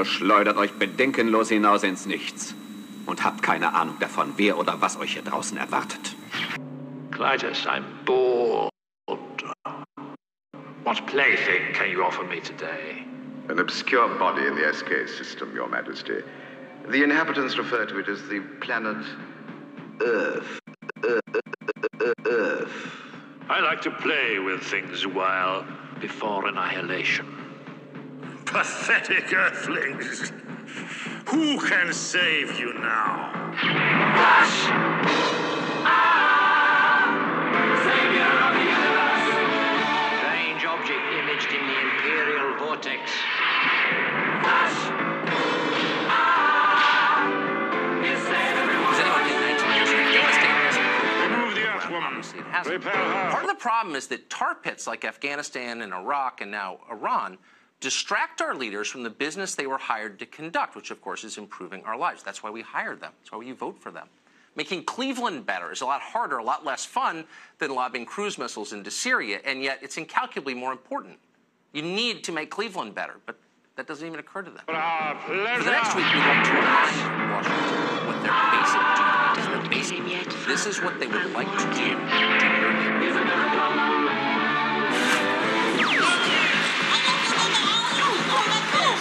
Ihr schleudert euch bedenkenlos hinaus ins Nichts und habt keine Ahnung davon, wer oder was euch hier draußen erwartet. Clytus, I'm bored. What plaything can you offer me today? An obscure body in the SK system, Your Majesty. The inhabitants refer to it as the planet Earth. Earth. I like to play with things a while before annihilation. Pathetic earthlings. Who can save you now? Ah! Savior of the universe. Strange object imaged in the Imperial vortex. You ah! save everyone. Does anyone get 19 years in Afghanistan? Remove the Earthwoman. Obviously, it hasn't. Repel her. Part of the problem is that tar pits like Afghanistan and Iraq and now Iran distract our leaders from the business they were hired to conduct, which of course is improving our lives. That's why we hired them. That's why you vote for them. Making Cleveland better is a lot harder, a lot less fun than lobbing cruise missiles into Syria, and yet it's incalculably more important. You need to make Cleveland better, but that doesn't even occur to them. For our For pleasure. the next week, we want to remind Washington what their basic duty is. Their basic, this is what they would like to do to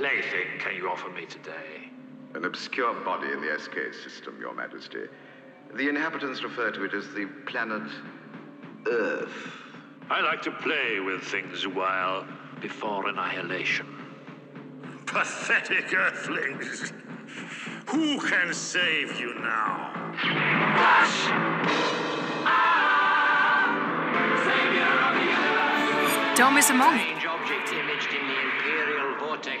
plaything can you offer me today? An obscure body in the SK system, Your Majesty. The inhabitants refer to it as the planet Earth. I like to play with things a while before annihilation. Pathetic earthlings. Who can save you now? Ah! Savior of. Don't miss a moment. Strange object imaged in the Imperial vortex.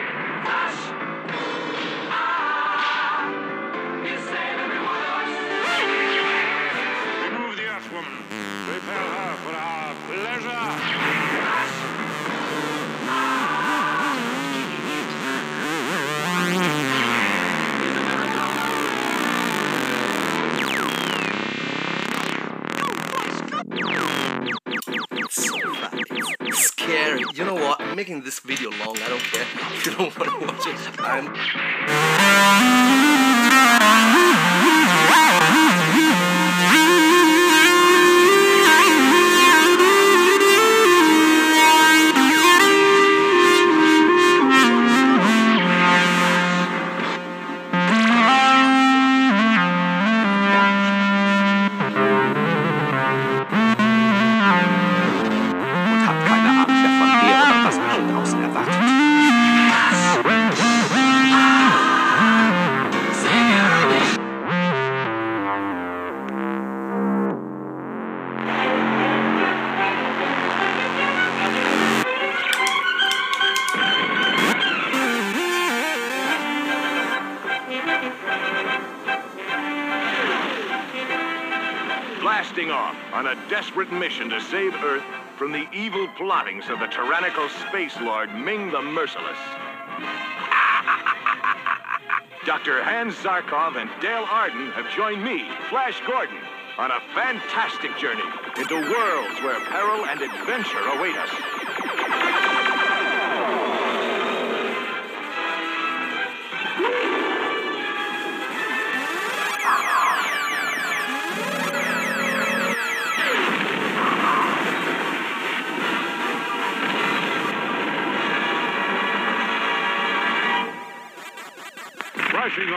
watch plottings of the tyrannical space lord Ming the Merciless. Dr. Hans Zarkov and Dale Arden have joined me, Flash Gordon, on a fantastic journey into worlds where peril and adventure await us.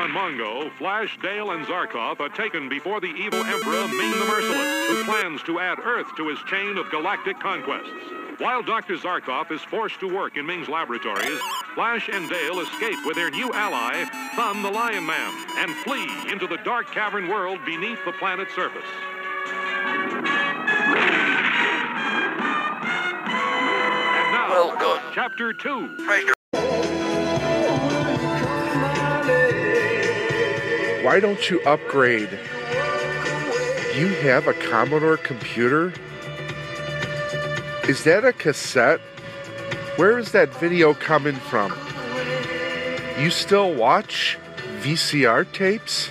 On Mongo, Flash, Dale, and Zarkov are taken before the evil Emperor Ming the Merciless, who plans to add Earth to his chain of galactic conquests. While Dr. Zarkov is forced to work in Ming's laboratories, Flash and Dale escape with their new ally, Thun the Lion Man, and flee into the dark cavern world beneath the planet's surface. And now, Chapter 2. Why don't you upgrade? You have a Commodore computer? Is that a cassette? Where is that video coming from? You still watch VCR tapes?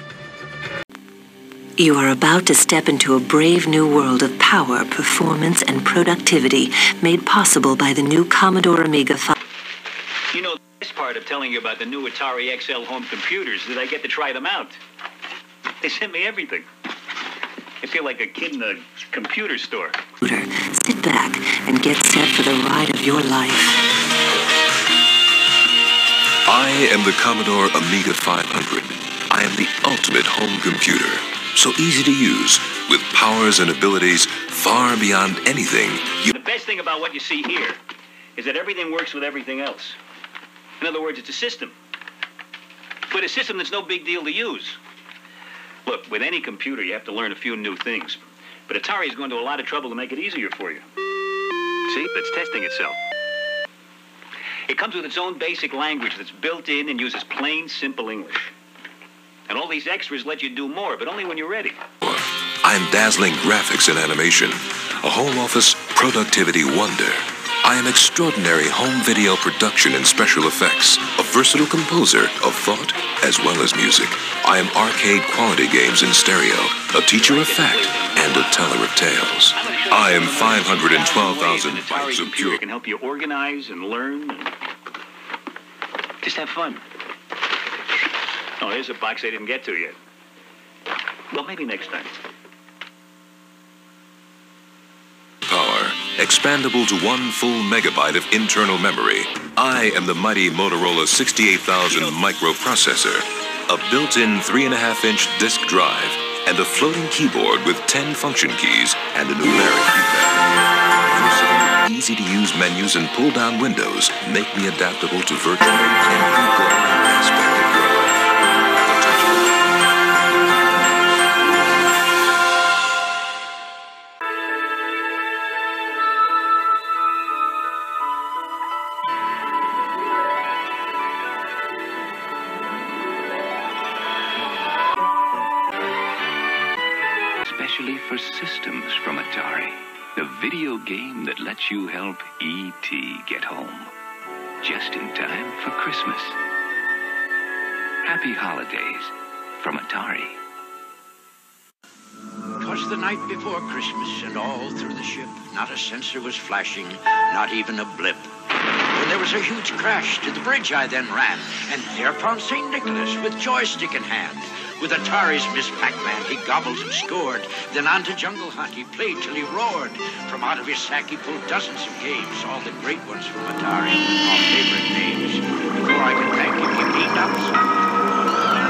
You are about to step into a brave new world of power, performance, and productivity made possible by the new Commodore Amiga 5. You know, the best part of telling you about the new Atari XL home computers is that I get to try them out. They sent me everything. I feel like a kid in a computer store. Sit back and get set for the ride of your life. I am the Commodore Amiga 500. I am the ultimate home computer. So easy to use, with powers and abilities far beyond anything you. The best thing about what you see here is that everything works with everything else. In other words, it's a system. But a system that's no big deal to use. Look, with any computer, you have to learn a few new things. But Atari is going to a lot of trouble to make it easier for you. See, it's testing itself. It comes with its own basic language that's built in and uses plain, simple English. And all these extras let you do more, but only when you're ready. I'm dazzling graphics and animation, a home office productivity wonder. I am extraordinary home video production and special effects, a versatile composer of thought as well as music. I am arcade quality games in stereo, a teacher of fact, and a teller of tales. I am 512,000 bytes of pure. Can help you organize and learn and just have fun. Oh, here's a box they didn't get to yet. Well, maybe next time. power, expandable to one full megabyte of internal memory. I am the mighty Motorola 68000 microprocessor, a built-in 3.5 inch disk drive, and a floating keyboard with 10 function keys and a numeric keypad. Easy-to-use menus and pull-down windows make me adaptable to virtually glowing aspect you help E.T. get home. Just in time for Christmas. Happy holidays from Atari. Twas the night before Christmas, and all through the ship, not a sensor was flashing, not even a blip. When there was a huge crash to the bridge, I then ran, and there found St. Nicholas with joystick in hand. With Atari's Miss Pac-Man, he gobbled and scored. Then on to Jungle Hunt, he played till he roared. From out of his sack, he pulled dozens of games, all the great ones from Atari, all favorite names. Before I could thank him, he beamed out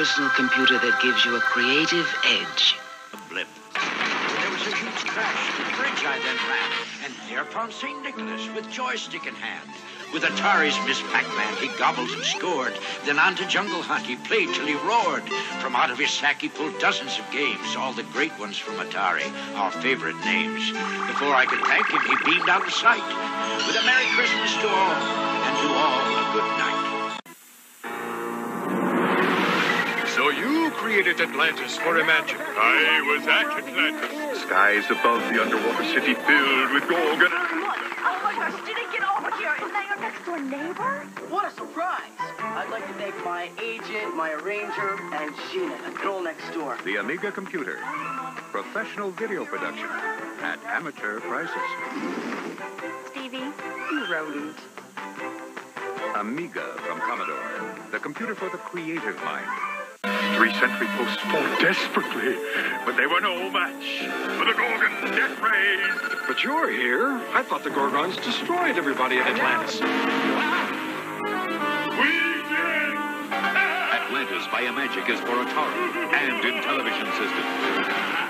personal computer that gives you a creative edge. A blip. There was a huge crash the bridge, I then ran, and there found St. Nicholas with joystick in hand. With Atari's Miss Pac-Man, he gobbled and scored. Then on to Jungle Hunt, he played till he roared. From out of his sack, he pulled dozens of games, all the great ones from Atari, our favorite names. Before I could thank him, he beamed out of sight. With a Merry Christmas to all, and to all a good night. Created Atlantis for Imagic. I was at Atlantis. Skies above the underwater city filled with Gorgon. Oh my gosh, did it get over here? Isn't that your next door neighbor? What a surprise! I'd like to thank my agent, my arranger, and Gina, the girl next door. The Amiga Computer. Professional video production at amateur prices. Stevie, you rodent. Amiga from Commodore. The computer for the creative mind. Three sentry posts fought desperately, but they were no match for the Gorgon death rays. But you're here. I thought the Gorgons destroyed everybody in Atlantis. We gave Atlantis by Imagic is for Atari and Intellivision systems.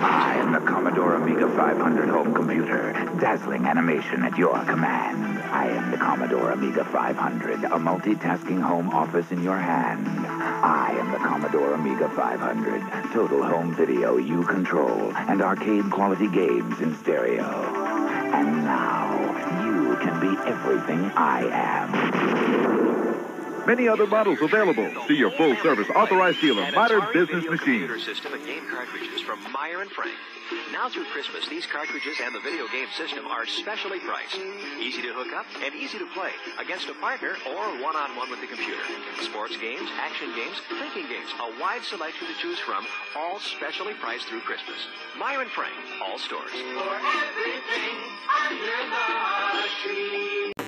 I am the Commodore Amiga 500 home computer. Dazzling animation at your command. I am the Commodore Amiga 500, a multitasking home office in your hand. I am the Commodore Amiga 500, total home video you control, and arcade quality games in stereo. And now, you can be everything I am. Many other models available. See your full service authorized dealer, Modern Business Machines. computer system and game cartridges from Meier and Frank. Now through Christmas, these cartridges and the video game system are specially priced. Easy to hook up and easy to play against a partner or one-on-one with the computer. Sports games, action games, thinking games, a wide selection to choose from, all specially priced through Christmas. Meier and Frank, all stores. For everything under the tree.